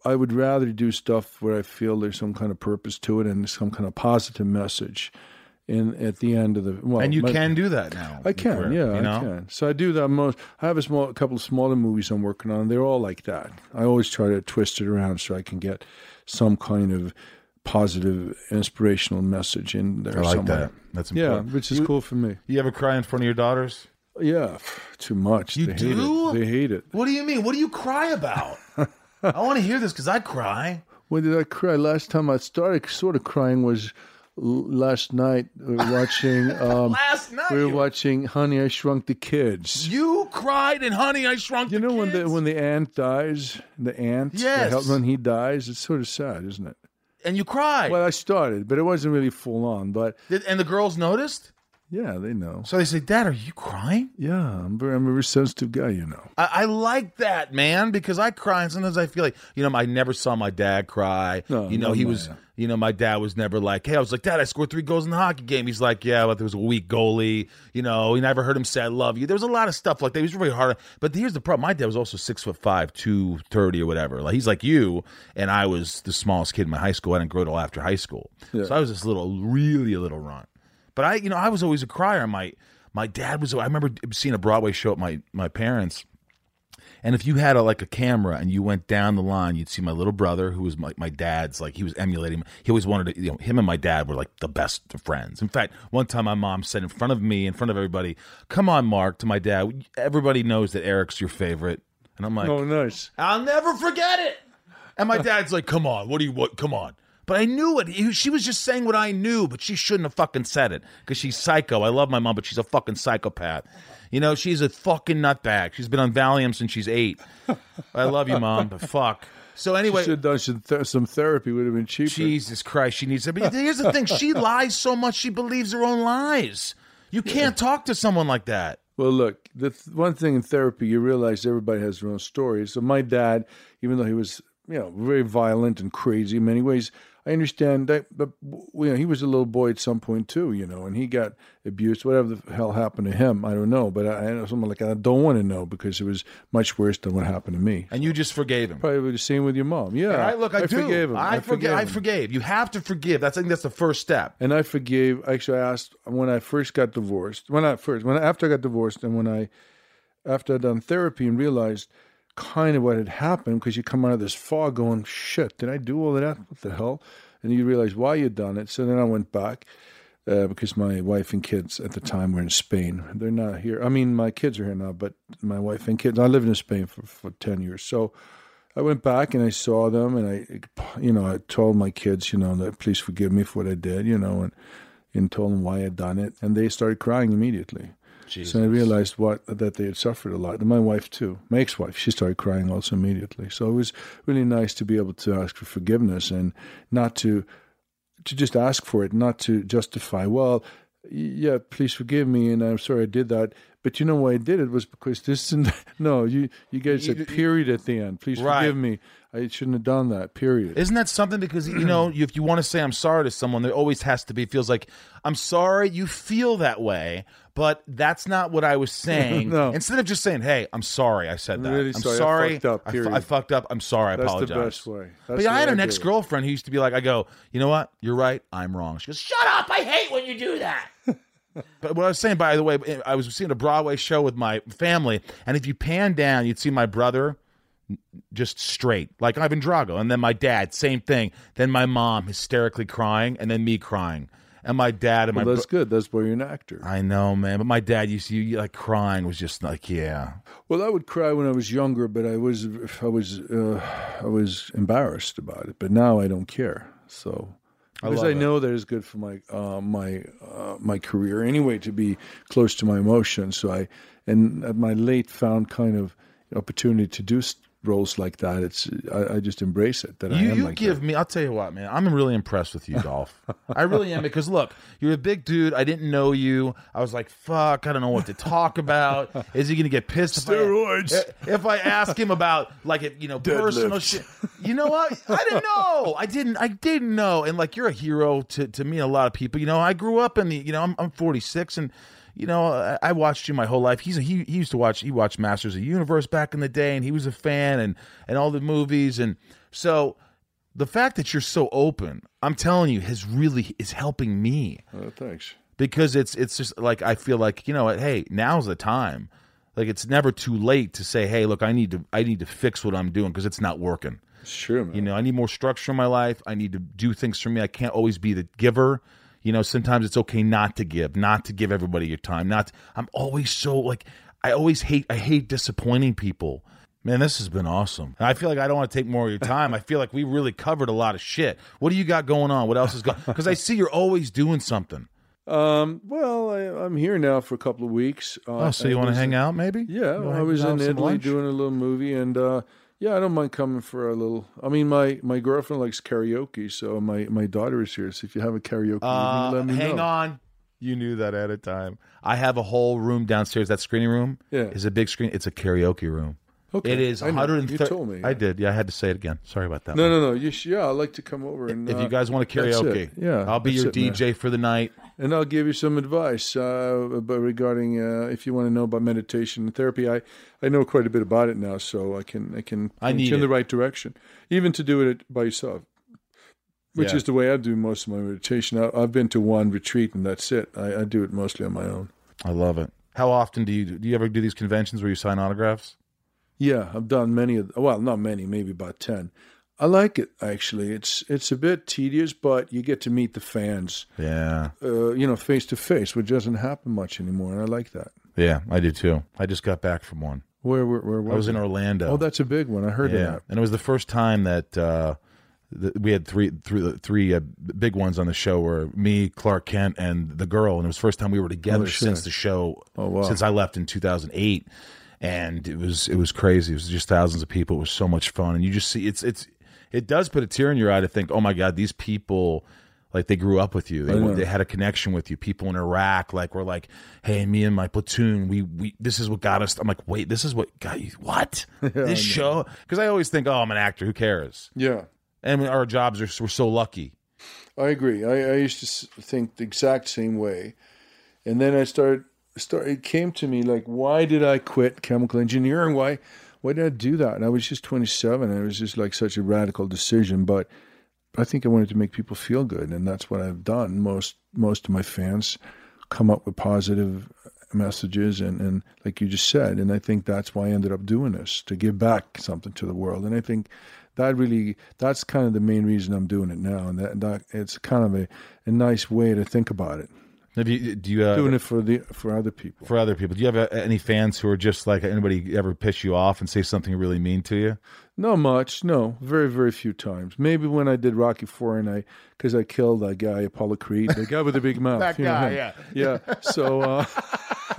I would rather do stuff where I feel there's some kind of purpose to it and some kind of positive message. In at the end of the well, and you my- can do that now. I can, Career, yeah, you know? I can. So I do that most. I have a small, a couple of smaller movies I'm working on. They're all like that. I always try to twist it around so I can get some kind of positive, inspirational message in there. I like somewhere. that. That's Yeah, which is you, cool for me. You ever cry in front of your daughters? Yeah, too much. You they do? Hate it. They hate it. What do you mean? What do you cry about? *laughs* I want to hear this because I cry. When did I cry? Last time I started sort of crying was last night. We were *laughs* watching. Um, Last night, we were watching Honey, I Shrunk the Kids. You cried in Honey, I Shrunk You the know when the when the ant dies, the ant. the Yes. hel- when he dies, it's sort of sad, isn't it? and you cried. Well, I started, but it wasn't really full on. But Did- and the girls noticed? Yeah, they know. So they say, Dad, are you crying? Yeah, I'm very, I'm a very sensitive guy, you know. I, I like that, man, because I cry and sometimes I feel like, you know, I never saw my dad cry. No, you know, no, he was, yeah. you know, my dad was never like, hey, I was like, Dad, I scored three goals in the hockey game. He's like, yeah, but there was a weak goalie. You know, he never heard him say, I love you. There was a lot of stuff like that. He was really hard. But here's the problem. My dad was also six foot five, 230 or whatever. Like, he's like you, and I was the smallest kid in my high school. I didn't grow till after high school. So I was this little, really a little runt. But I, you know, I was always a crier. My my dad was. I remember seeing a Broadway show at my my parents, and if you had a like a camera and you went down the line, you'd see my little brother, who was my, my dad's like he was emulating. He always wanted to. You know, him and my dad were like the best of friends. In fact, one time my mom said in front of me, in front of everybody, "Come on, Mark," to my dad. Everybody knows that Eric's your favorite, and I'm like, Oh, nice. I'll never forget it. And my dad's like, "Come on, what do you what? Come on." But I knew it. She was just saying what I knew, but she shouldn't have fucking said it because she's psycho. I love my mom, but she's a fucking psychopath. You know, she's a fucking nutbag. She's been on Valium since she's eight. I love you, mom, but fuck. So anyway, she Should have done some, th- some therapy. Would have been cheaper. Jesus Christ, she needs to. But here's the thing: she lies so much she believes her own lies. You can't talk to someone like that. Well, look, the th- one thing in therapy, you realize everybody has their own story. So my dad, even though he was, you know, very violent and crazy in many ways, I understand that, but you know, he was a little boy at some point too, you know, and he got abused. Whatever the hell happened to him, I don't know. But I, I know something like I don't want to know because it was much worse than what happened to me. And you just forgave him. Probably the same with your mom. Yeah, I look, I, do. forgave him. I, forgave. I forgave. You have to forgive. That's I think that's the first step. And I forgave. Actually, I asked when I first got divorced. When I first, when after I got divorced, and when I, after I'd done therapy and realized kind of what had happened, because you come out of this fog going, "Shit, did I do all of that? What the hell?" And you realize why you'd done it. So then I went back uh, because my wife and kids at the time were in Spain. They're not here. I mean, my kids are here now, but my wife and kids. I lived in Spain for, for ten years, so. I went back and I saw them, and I, you know, I told my kids, you know, that please forgive me for what I did, you know, and and told them why I'd done it, and they started crying immediately. So I realized what that they had suffered a lot. And my wife too, my ex-wife, she started crying also immediately. So it was really nice to be able to ask for forgiveness and not to to just ask for it, not to justify. Well, yeah, please forgive me, and I'm sorry I did that. But you know why I did it was because this and *laughs* no, you you guys said period at the end. Please Right. forgive me. I shouldn't have done that. Period. Isn't that something? Because you know, if you want to say I'm sorry to someone, there always has to be feels like I'm sorry. You feel that way, but that's not what I was *laughs* saying. No. Instead of just saying, "Hey, I'm sorry, I said that. really I'm sorry, I fucked up, I, period." I fucked up. I'm sorry. I That's the apologize." best way. But yeah, I had an ex girlfriend who used to be like, "I go, you know what? You're right. I'm wrong." She goes, "Shut up! I hate when you do that." But what I was saying, by the way, I was seeing a Broadway show with my family, and if you pan down, you'd see my brother just straight, like Ivan Drago, and then my dad, same thing. Then my mom hysterically crying, and then me crying, and my dad and Well, my. that's good. That's why you're an actor. I know, man, but my dad used to you, like crying was just like, yeah, Well, I would cry when I was younger, but I was I was uh, I was embarrassed about it. But now I don't care. So because I, know that it's good for my uh, my uh, my career anyway to be close to my emotions. So I and at my late found kind of opportunity to do roles like that. It's I, I just embrace it. That I You, am you like give that. me. I'll tell you what, man. I'm really impressed with you, Dolph. *laughs* I really am because look, you're a big dude. I didn't know you. I was like, fuck. I don't know what to talk about. *laughs* Is he gonna get pissed? if I- Steroids. If I ask him about like it, you know, personal shit. You know what? I didn't *laughs* know. I didn't. I didn't know. And like, you're a hero to to me. and A lot of people. You know, I grew up in the. You know, I'm I'm 46 and. You know, I, watched you my whole life. He's a, he he used to watch he watched Masters of the Universe back in the day, and he was a fan and and all the movies, and so the fact that you're so open, I'm telling you, has really is helping me Oh, thanks. because it's it's just like I feel like you know what, hey, now's the time. Like it's never too late to say, hey, look, I need to I need to fix what I'm doing because it's not working. Sure, man. You know, I need more structure in my life. I need to do things for me. I can't always be the giver. You know, sometimes it's okay not to give, not to give everybody your time. Not I'm always so like I always hate I hate disappointing people. Man, this has been awesome. I feel like I don't want to take more of your time. I feel like we really covered a lot of shit. What do you got going on? What else is going? Because I see you're always doing something. Um, well, I, I'm here now for a couple of weeks. Uh, Oh, so you want to hang out? Maybe? Yeah, I was in Italy lunch? doing a little movie, and uh, yeah, I don't mind coming for a little. I mean, my, my girlfriend likes karaoke, so my, my daughter is here. So if you have a karaoke, Uh, let me know. hang know. on. You knew that at a time. I have a whole room downstairs. That screening room Yeah. is a big screen. It's a karaoke room. Okay, It is I know. 130. You told me. I did. Yeah, I had to say it again. Sorry about that. No, one. no, no. You sh- yeah, I'd like to come over and If uh, you guys want to karaoke, yeah, I'll be your it, man. DJ for the night. And I'll give you some advice uh, about regarding uh, if you want to know about meditation and therapy. I, I know quite a bit about it now, so I can I can I point need you in it. the right direction, even to do it by yourself, which Yeah. is the way I do most of my meditation. I, I've been to one retreat and that's it. I, I do it mostly on my own. I love it. How often do you do you ever do these conventions where you sign autographs? Yeah, I've done many of well, not many, maybe about ten. I like it actually. It's it's a bit tedious, but you get to meet the fans, Yeah, uh, you know, face to face, which doesn't happen much anymore, and I like that. yeah, I do too. I just got back from one. Where where, where was I was in? Orlando. Oh, that's a big one. I heard yeah, of that. and it was the first time that uh, th- we had three, three, three uh, big ones on the show. Were me, Clark Kent, and the girl, and it was the first time we were together Oh, since the show. Oh, wow. Since I left in 2008, and it was it was crazy. It was just thousands of people. It was so much fun, and you just see it's it's it does put a tear in your eye to think, oh my god, these people. Like they grew up with you, they, they had a connection with you. People in Iraq, like were like, "Hey, me and my platoon, we we this is what got us." I'm like, "Wait, this is what got you? What *laughs* this show?" Because I always think, "Oh, I'm an actor. Who cares?" Yeah, And our jobs are we're so lucky. I agree. I, I used to think the exact same way, and then I started. Start. It came to me like, why did I quit chemical engineering? Why, why did I do that? And I was just 27. And it was just like such a radical decision, but I think I wanted to make people feel good, and that's what I've done. Most most of my fans come up with positive messages, and and like you just said, and I think that's why I ended up doing this to give back something to the world, and I think that really that's kind of the main reason I'm doing it now, and that, that it's kind of a, a nice way to think about it. Have you do you uh, Doing it for the for other people. for other people? Do you have uh, any fans who are just like anybody ever piss you off and say something really mean to you? Not much, no. Very, very few times. Maybe when I did Rocky Four, and I because I killed that guy Apollo Creed, the guy with the big *laughs* mouth. That you guy, him. yeah. *laughs* yeah. So uh, *laughs*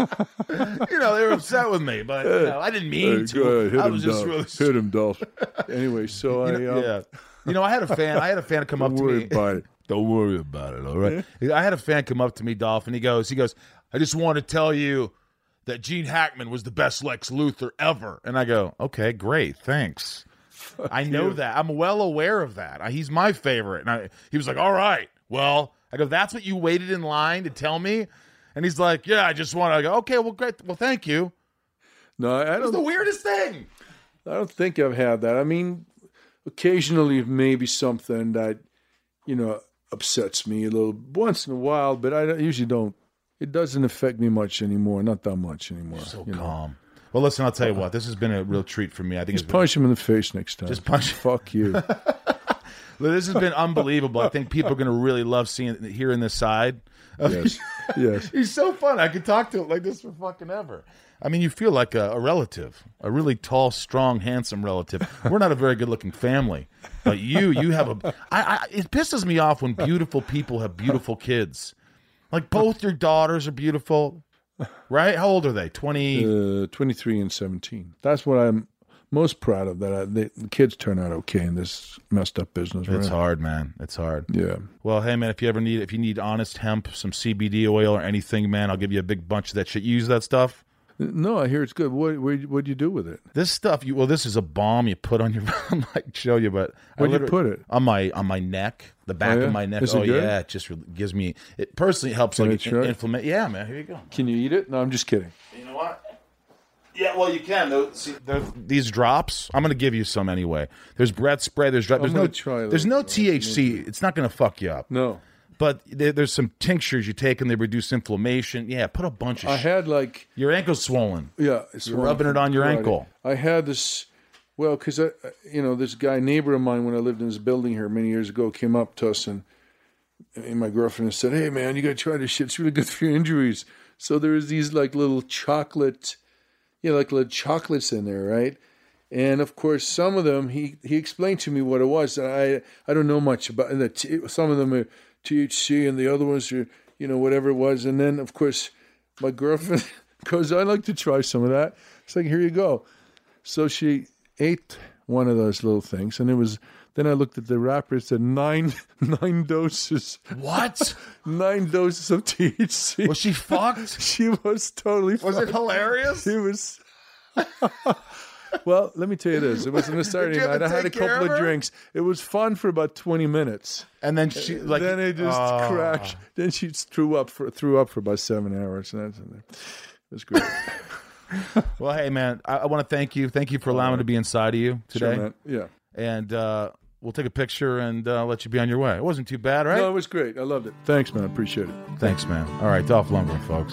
you know, they were upset with me, but you know, I didn't mean Hey, to. ahead, hit I him, was just Dolph. really hit him, Dolph. anyway, so I You know, uh, yeah. You know, I had a fan. I had a fan come up to me. about it. Don't worry about it. All right. I had a fan come up to me, Dolph, and he goes, he goes, I just want to tell you that Gene Hackman was the best Lex Luthor ever. And I go, okay, great, thanks. I know that. I'm well aware of that. I- He's my favorite. And I, he was like, all right, well, I go, that's what you waited in line to tell me. And he's like, yeah, I just want to go, okay, well, great. Well, thank you. No, I It was the weirdest thing. I don't think I've had that. I mean, occasionally maybe something that you know upsets me a little once in a while, but I usually don't. It doesn't affect me much anymore. Not that much anymore. So you know. calm. Well, listen, I'll tell you what. This has been a real treat for me. I think it's Just been, punch him in the face next time. Just punch- Fuck you. *laughs* this has been unbelievable. I think people are going to really love seeing hearing this side. yes. *laughs* Yes. He's so fun. I could talk to him like this for fucking ever. I mean, you feel like a, a relative, a really tall, strong, handsome relative. We're not a very good-looking family, but you, you have a. I, I, it pisses me off when beautiful people have beautiful kids. Like both your daughters are beautiful, right? How old are they? Twenty. Uh, 23 and 17. That's what I'm most proud of. That I, the, the kids turn out okay in this messed up business. it's hard, man. It's hard. Yeah. Well, hey man, if you ever need if you need honest hemp, some CBD oil or anything, man, I'll give you a big bunch of that shit. You use that stuff. No, I hear it's good. What what what'd you do with it? This stuff, you well, this is a balm you put on your. *laughs* I might show you, but I Where'd you put it? On my on my neck, the back Oh, yeah? of my neck. Is oh yeah, it just gives me. It personally helps Can like try? inflammation. Yeah, man. Here you go. Can you eat it? No, I'm just kidding. You know what? Yeah, well, you can. Though, see, there- these drops, I'm going to give you some anyway. There's breath spray. There's dro- I'm there's no there's no THC. It's not going to fuck you up. No. But there's some tinctures you take and they reduce inflammation. Yeah, put a bunch of. I shit. had like Your ankle's swollen. yeah, it's You're rubbing it on your ankle. I had this. Well, because I, you know, this guy neighbor of mine when I lived in this building here many years ago came up to us and and my girlfriend said, "Hey, man, you got to try this shit. It's really good for your injuries." So there was these like little chocolate, you know, like little chocolates in there, right? And of course, some of them he he explained to me what it was. And I I don't know much about and the t- some of them are THC and the other ones are you know whatever it was. And then of course, my girlfriend *laughs* goes, "I'd like to try some of that." It's like, "Here you go." So she ate one of those little things, and it was. Then I looked at the wrapper. It said nine *laughs* nine doses, What? *laughs* nine doses of THC. Was she fucked? She was totally. Was it hilarious? It was. Well, let me tell you this. It was on a *laughs* Saturday night. I had a couple of of drinks. It was fun for about twenty minutes. And then she like then it just Oh. crashed. Then she threw up for threw up for about seven hours. And that's it was great. *laughs* Well, hey man, I, I want to thank you. Thank you for allowing me to be inside of you today. Sure. Yeah. and uh, we'll take a picture and uh, let you be on your way. It wasn't too bad, right? No, it was great. I loved it. Thanks, man. I appreciate it. Thanks, man. All right, Dolph Lundgren, folks.